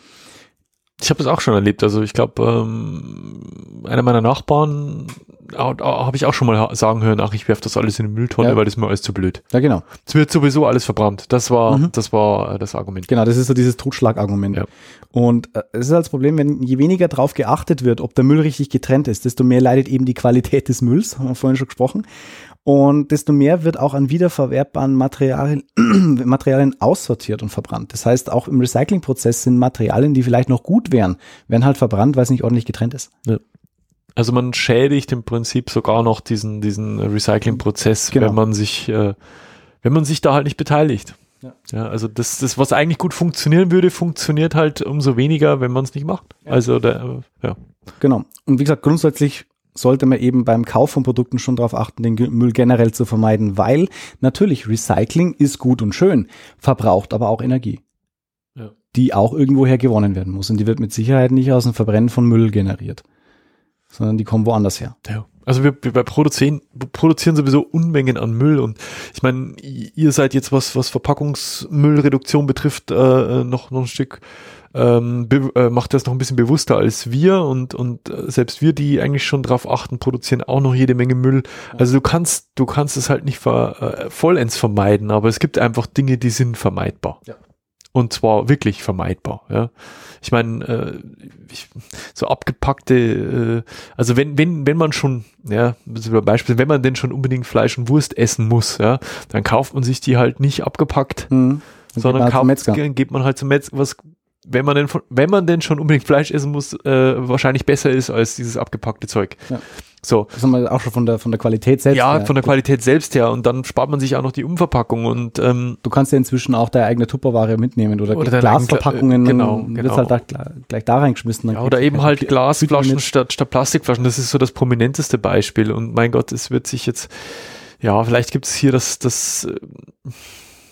A: Ich habe das auch schon erlebt. Also ich glaube, ähm, einer meiner Nachbarn habe ich auch schon mal sagen hören, ach, ich werfe das alles in die Mülltonne,
B: Ja.
A: weil das mir alles zu blöd.
B: Ja, genau.
A: Es wird sowieso alles verbrannt. Das war,
B: Mhm.
A: das war äh, das Argument.
B: Genau, das ist so dieses Totschlagargument.
A: Ja.
B: Und äh, es ist halt das Problem, wenn je weniger darauf geachtet wird, ob der Müll richtig getrennt ist, desto mehr leidet eben die Qualität des Mülls, haben wir vorhin schon gesprochen. Und desto mehr wird auch an wiederverwertbaren Materialien, Materialien aussortiert und verbrannt. Das heißt, auch im Recyclingprozess sind Materialien, die vielleicht noch gut wären, werden halt verbrannt, weil es nicht ordentlich getrennt ist.
A: Also man schädigt im Prinzip sogar noch diesen, diesen Recycling-Prozess,
B: Genau.
A: wenn man sich, äh, wenn man sich da halt nicht beteiligt.
B: Ja.
A: Ja, also das, das, was eigentlich gut funktionieren würde, funktioniert halt umso weniger, wenn man es nicht macht.
B: Ja.
A: Also der, ja.
B: Genau. Und wie gesagt, grundsätzlich sollte man eben beim Kauf von Produkten schon darauf achten, den Müll generell zu vermeiden, weil natürlich Recycling ist gut und schön, verbraucht aber auch Energie,
A: Ja.
B: die auch irgendwoher gewonnen werden muss. Und die wird mit Sicherheit nicht aus dem Verbrennen von Müll generiert, sondern die kommen woanders her.
A: Ja. Also wir, wir bei produzieren, produzieren sowieso Unmengen an Müll und ich meine, ihr seid jetzt was, was Verpackungsmüllreduktion betrifft, äh, noch, noch ein Stück, ähm, be, äh, macht das noch ein bisschen bewusster als wir und, und äh, selbst wir, die eigentlich schon drauf achten, produzieren auch noch jede Menge Müll. Also du kannst, du kannst es halt nicht ver, äh, vollends vermeiden, aber es gibt einfach Dinge, die sind vermeidbar.
B: Ja.
A: Und zwar wirklich vermeidbar, ja. Ich meine, äh, ich, so abgepackte, äh, also wenn, wenn, wenn man schon, ja, ein Beispiel, wenn man denn schon unbedingt Fleisch und Wurst essen muss, ja, dann kauft man sich die halt nicht abgepackt,
B: Mhm.
A: Sondern
B: geht man halt zum
A: kauft, geht man halt zum Metzger, was, wenn man denn, von- wenn man denn schon unbedingt Fleisch essen muss, äh, wahrscheinlich besser ist als dieses abgepackte Zeug.
B: Ja.
A: So.
B: Das haben wir auch schon von der, von der Qualität selbst.
A: Ja,
B: her.
A: von der Qualität selbst her und dann spart man sich auch noch die Umverpackung und ähm,
B: Du kannst ja inzwischen auch deine eigene Tupperware mitnehmen oder,
A: Oder
B: Glasverpackungen.
A: eigene- genau,
B: dann
A: genau.
B: halt da, gleich- da reingeschmissen. Dann
A: Ja, oder eben
B: kein-
A: halt Glasflaschen statt, statt Plastikflaschen. Das ist so das prominenteste Beispiel. Und mein Gott, es wird sich jetzt, ja, vielleicht gibt es hier das, das, äh,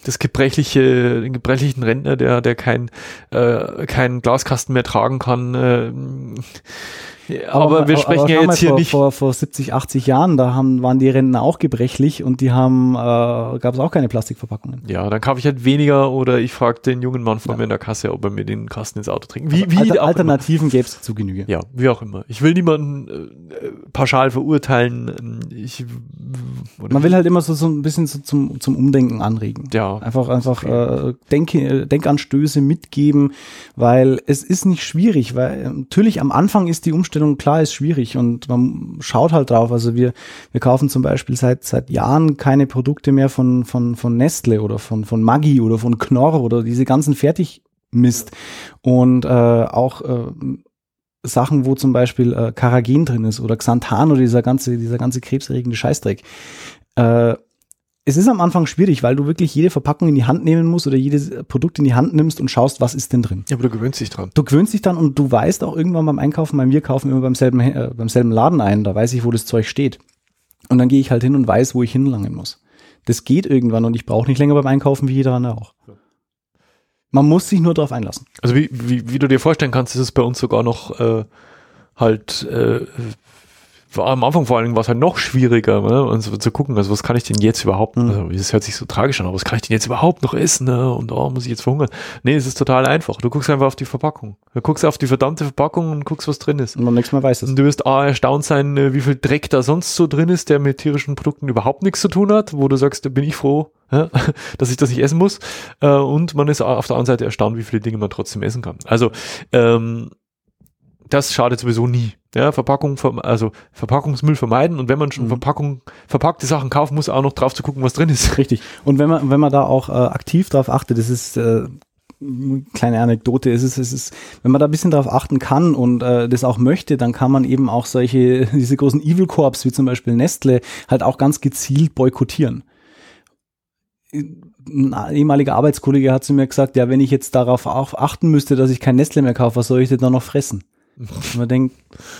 A: das gebrechliche, den gebrechlichen Rentner, der, der kein, äh, keinen Glaskasten mehr tragen kann. Äh, ja, aber, wir sprechen ja
B: schau mal,
A: jetzt hier
B: vor,
A: nicht.
B: Vor, vor 70, 80 Jahren, da haben, waren die Rentner auch gebrechlich und die haben, äh, gab es auch keine Plastikverpackungen.
A: Ja, dann kaufe ich halt weniger oder ich frage den jungen Mann vor
B: Ja.
A: mir in der Kasse, ob er mir den Kasten ins Auto trinkt. Wie,
B: Also
A: wie
B: Alter. Alternativen gäbe es zu Genüge.
A: Ja, wie auch immer. Ich will niemanden äh, pauschal verurteilen. Ich,
B: Man will halt immer so, so ein bisschen so zum, zum Umdenken anregen.
A: ja,
B: Einfach, einfach äh, Denke, Denkanstöße mitgeben, weil es ist nicht schwierig, weil natürlich am Anfang ist die Umstellung klar, ist schwierig und man schaut halt drauf. Also wir, wir kaufen zum Beispiel seit, seit Jahren keine Produkte mehr von, von, von Nestle oder von, von Maggi oder von Knorr oder diese ganzen Fertigmist und äh, auch äh, Sachen, wo zum Beispiel äh, Karagen drin ist oder Xanthan oder dieser ganze, dieser ganze krebserregende Scheißdreck. Äh, es ist am Anfang schwierig, weil du wirklich jede Verpackung in die Hand nehmen musst oder jedes Produkt in die Hand nimmst und schaust, was ist denn drin.
A: ja, aber du gewöhnst dich dran.
B: Du gewöhnst dich dann und du weißt auch irgendwann beim Einkaufen, bei mir kaufen immer beim selben, äh, beim selben Laden ein, da weiß ich, wo das Zeug steht. Und dann gehe ich halt hin und weiß, wo ich hinlangen muss. Das geht irgendwann und ich brauche nicht länger beim Einkaufen wie jeder andere auch. Man muss sich nur darauf einlassen.
A: Also wie, wie, wie du dir vorstellen kannst, ist es bei uns sogar noch äh, halt äh, am Anfang vor allen Dingen war es halt noch schwieriger, ne? und so, zu gucken, also was kann ich denn jetzt überhaupt,
B: Mhm.
A: also das hört sich so tragisch an, aber was kann ich denn jetzt überhaupt noch essen, ne? und oh, muss ich jetzt verhungern? Nee, es ist total einfach. Du guckst einfach auf die Verpackung. Du guckst auf die verdammte Verpackung und guckst, was drin ist.
B: Und beim nächsten Mal weiß es.
A: Und du wirst A, erstaunt sein, äh, wie viel Dreck da sonst so drin ist, der mit tierischen Produkten überhaupt nichts zu tun hat, wo du sagst, da bin ich froh, dass ich das nicht essen muss. Äh, Und man ist auf der anderen Seite erstaunt, wie viele Dinge man trotzdem essen kann. Also, ähm, das schadet sowieso nie. Ja, Verpackung, also Verpackungsmüll vermeiden und wenn man schon mhm. Verpackung, verpackte Sachen kauft, muss auch noch drauf zu gucken, was drin ist.
B: Richtig. Und wenn man, wenn man da auch äh, aktiv drauf achtet, das ist äh, kleine Anekdote, es ist, es ist, wenn man da ein bisschen drauf achten kann und äh, das auch möchte, dann kann man eben auch solche, diese großen Evil Corps, wie zum Beispiel Nestle, halt auch ganz gezielt boykottieren. Ein ehemaliger Arbeitskollege hat zu mir gesagt, ja, wenn ich jetzt darauf auch achten müsste, dass ich kein Nestle mehr kaufe, was soll ich denn dann noch fressen? Und man denkt,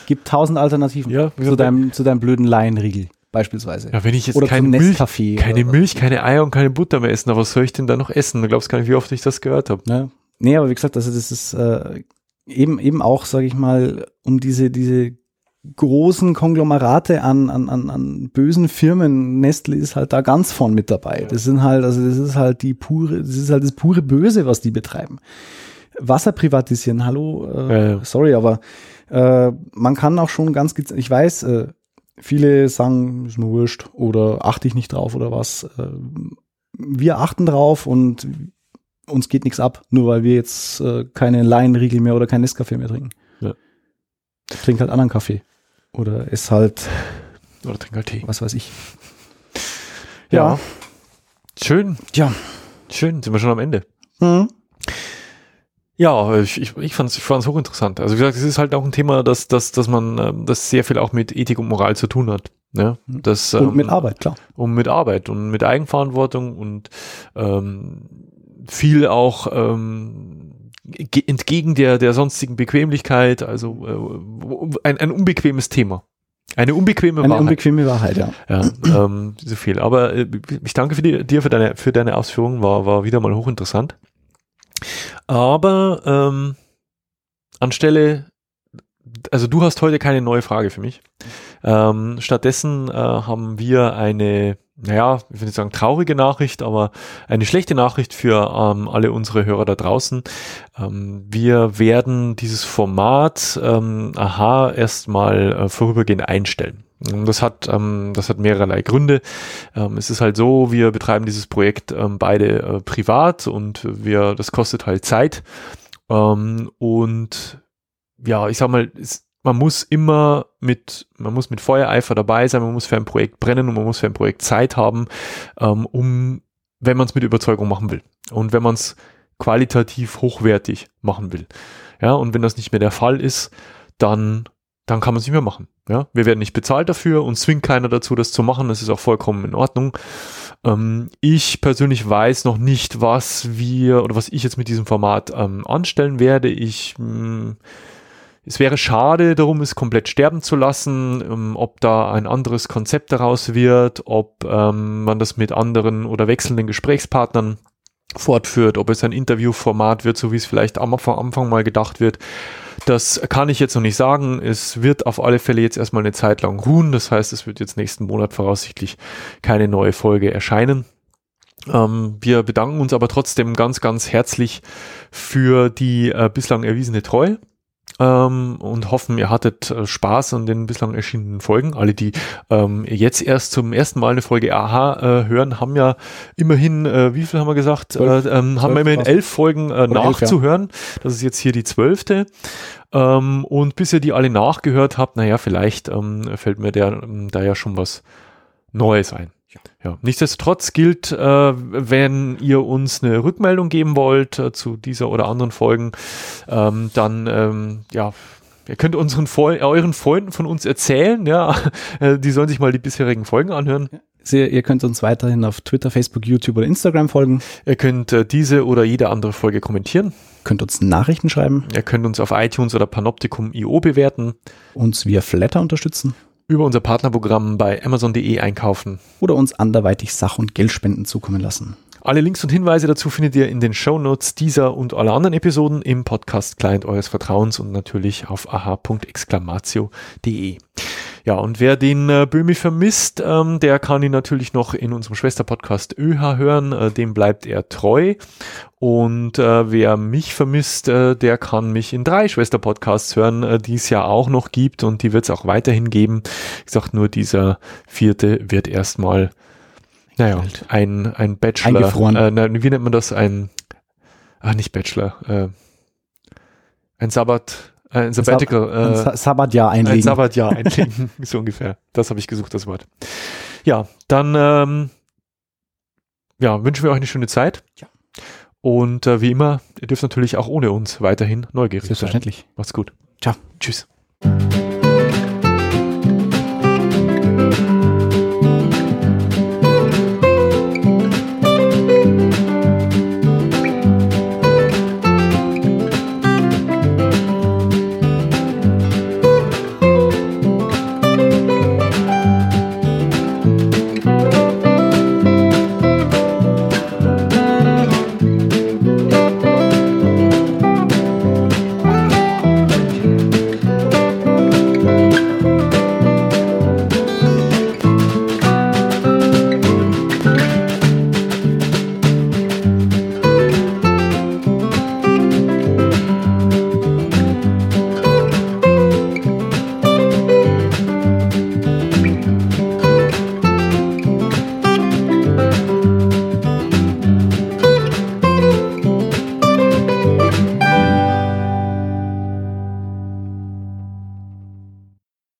B: gibt tausend Alternativen
A: ja,
B: zu, deinem, zu deinem blöden Laienriegel beispielsweise.
A: Ja, wenn ich jetzt keine Milch, keine Milch, keine Eier und keine Butter mehr essen, aber was soll ich denn da noch essen? Du glaubst gar nicht, wie oft ich das gehört habe.
B: Ja. Nee, aber wie gesagt, also das ist äh, eben eben auch, sage ich mal, um diese diese großen Konglomerate an, an, an, an bösen Firmen, Nestle ist halt da ganz vorn mit dabei. Ja. Das sind halt, also das ist halt die pure, das ist halt das pure Böse, was die betreiben. Wasser privatisieren, hallo, äh, ja. sorry, aber äh, man kann auch schon ganz, ich weiß, äh, viele sagen, ist mir wurscht oder achte ich nicht drauf oder was. Äh, wir achten drauf und uns geht nichts ab, nur weil wir jetzt äh, keine Laienriegel mehr oder kein Nescafé mehr trinken. Ja. Trink halt anderen Kaffee. Oder ist halt.
A: Oder trink halt Tee.
B: Was weiß ich.
A: Ja. ja. Schön. Ja. Schön, sind wir schon am Ende. Mhm. Ja, ich, ich, ich fand es hochinteressant. Also wie gesagt, es ist halt auch ein Thema, das, das, dass man ähm, das sehr viel auch mit Ethik und Moral zu tun hat. Ja,
B: mhm. das, und ähm, mit Arbeit, klar.
A: Und mit Arbeit und mit Eigenverantwortung und ähm, viel auch ähm, entgegen der, der sonstigen Bequemlichkeit, also äh, ein, ein unbequemes Thema. Eine unbequeme
B: Eine Wahrheit. Eine unbequeme Wahrheit, ja.
A: Ja, ähm, so viel. Aber äh, ich danke für die, dir für deine, für deine Ausführungen, war, war wieder mal hochinteressant. Aber ähm, anstelle, also du hast heute keine neue Frage für mich. Ähm, stattdessen äh, haben wir eine, naja, ich will nicht sagen traurige Nachricht, aber eine schlechte Nachricht für ähm, alle unsere Hörer da draußen. Ähm, wir werden dieses Format ähm, aha erstmal äh, vorübergehend einstellen. Das hat, ähm, das hat mehrerlei Gründe. Ähm, es ist halt so, wir betreiben dieses Projekt ähm, beide äh, privat und wir, das kostet halt Zeit. Ähm, und ja, ich sag mal, es, man muss immer mit, man muss mit Feuereifer dabei sein, man muss für ein Projekt brennen und man muss für ein Projekt Zeit haben, ähm, um, wenn man es mit Überzeugung machen will. Und wenn man es qualitativ hochwertig machen will. Ja, und wenn das nicht mehr der Fall ist, dann dann kann man es nicht mehr machen. Ja, wir werden nicht bezahlt dafür und zwingt keiner dazu, das zu machen. Das ist auch vollkommen in Ordnung. Ähm, ich persönlich weiß noch nicht, was wir oder was ich jetzt mit diesem Format ähm, anstellen werde. Ich mh, hm, es wäre schade darum, es komplett sterben zu lassen, ähm, ob da ein anderes Konzept daraus wird, ob ähm, man das mit anderen oder wechselnden Gesprächspartnern fortführt, ob es ein Interviewformat wird, so wie es vielleicht am Anfang mal gedacht wird. Das kann ich jetzt noch nicht sagen. Es wird auf alle Fälle jetzt erstmal eine Zeit lang ruhen. Das heißt, es wird jetzt nächsten Monat voraussichtlich keine neue Folge erscheinen. Ähm, wir bedanken uns aber trotzdem ganz, ganz herzlich für die äh, bislang erwiesene Treue ähm, und hoffen, ihr hattet äh, Spaß an den bislang erschienenen Folgen. Alle, die ähm, jetzt erst zum ersten Mal eine Folge AHA äh, hören, haben ja immerhin, äh, wie viel haben wir gesagt, äh, ähm, haben wir immerhin elf Folgen äh, nachzuhören. Elf, ja. Das ist jetzt hier die zwölfte. Ähm, und bis ihr die alle nachgehört habt, naja, vielleicht ähm, fällt mir der, da ja schon was Neues ein. Ja, nichtsdestotrotz gilt, äh, wenn ihr uns eine Rückmeldung geben wollt äh, zu dieser oder anderen Folgen, ähm, dann ähm, ja, ihr könnt unseren Fre euren Freunden von uns erzählen, ja, äh, die sollen sich mal die bisherigen Folgen anhören.
B: Sie, ihr könnt uns weiterhin auf Twitter, Facebook, YouTube oder Instagram folgen.
A: Ihr könnt äh, diese oder jede andere Folge kommentieren.
B: Könnt uns Nachrichten schreiben.
A: Ihr könnt uns auf iTunes oder Panoptikum.io bewerten.
B: Uns via Flatter unterstützen
A: über unser Partnerprogramm bei Amazon.de einkaufen.
B: Oder uns anderweitig Sach- und Geldspenden zukommen lassen.
A: Alle Links und Hinweise dazu findet ihr in den Show Notes dieser und aller anderen Episoden im Podcast Client eures Vertrauens und natürlich auf aha.exclamatio.de. Ja, und wer den äh, Böhmi vermisst, ähm, der kann ihn natürlich noch in unserem Schwesterpodcast ÖH hören, äh, dem bleibt er treu. Und äh, wer mich vermisst, äh, der kann mich in drei Schwesterpodcasts hören, äh, die es ja auch noch gibt und die wird es auch weiterhin geben. Ich sag nur, dieser vierte wird erstmal, naja, ein, ein Bachelor.
B: Eingefroren.
A: Äh, na, wie nennt man das? Ein, ah, nicht Bachelor, äh, ein Sabbat, ein Sabbatical.
B: Ein
A: Äh,
B: Sa Sabbatjahr
A: ein
B: einlegen.
A: Sabbatjahr einlegen. so ungefähr. Das habe ich gesucht, das Wort. Ja, dann ähm, ja, wünschen wir euch eine schöne Zeit.
B: Ja.
A: Und äh, wie immer, ihr dürft natürlich auch ohne uns weiterhin neugierig sein.
B: Selbstverständlich.
A: Macht's gut.
B: Ciao.
A: Tschüss.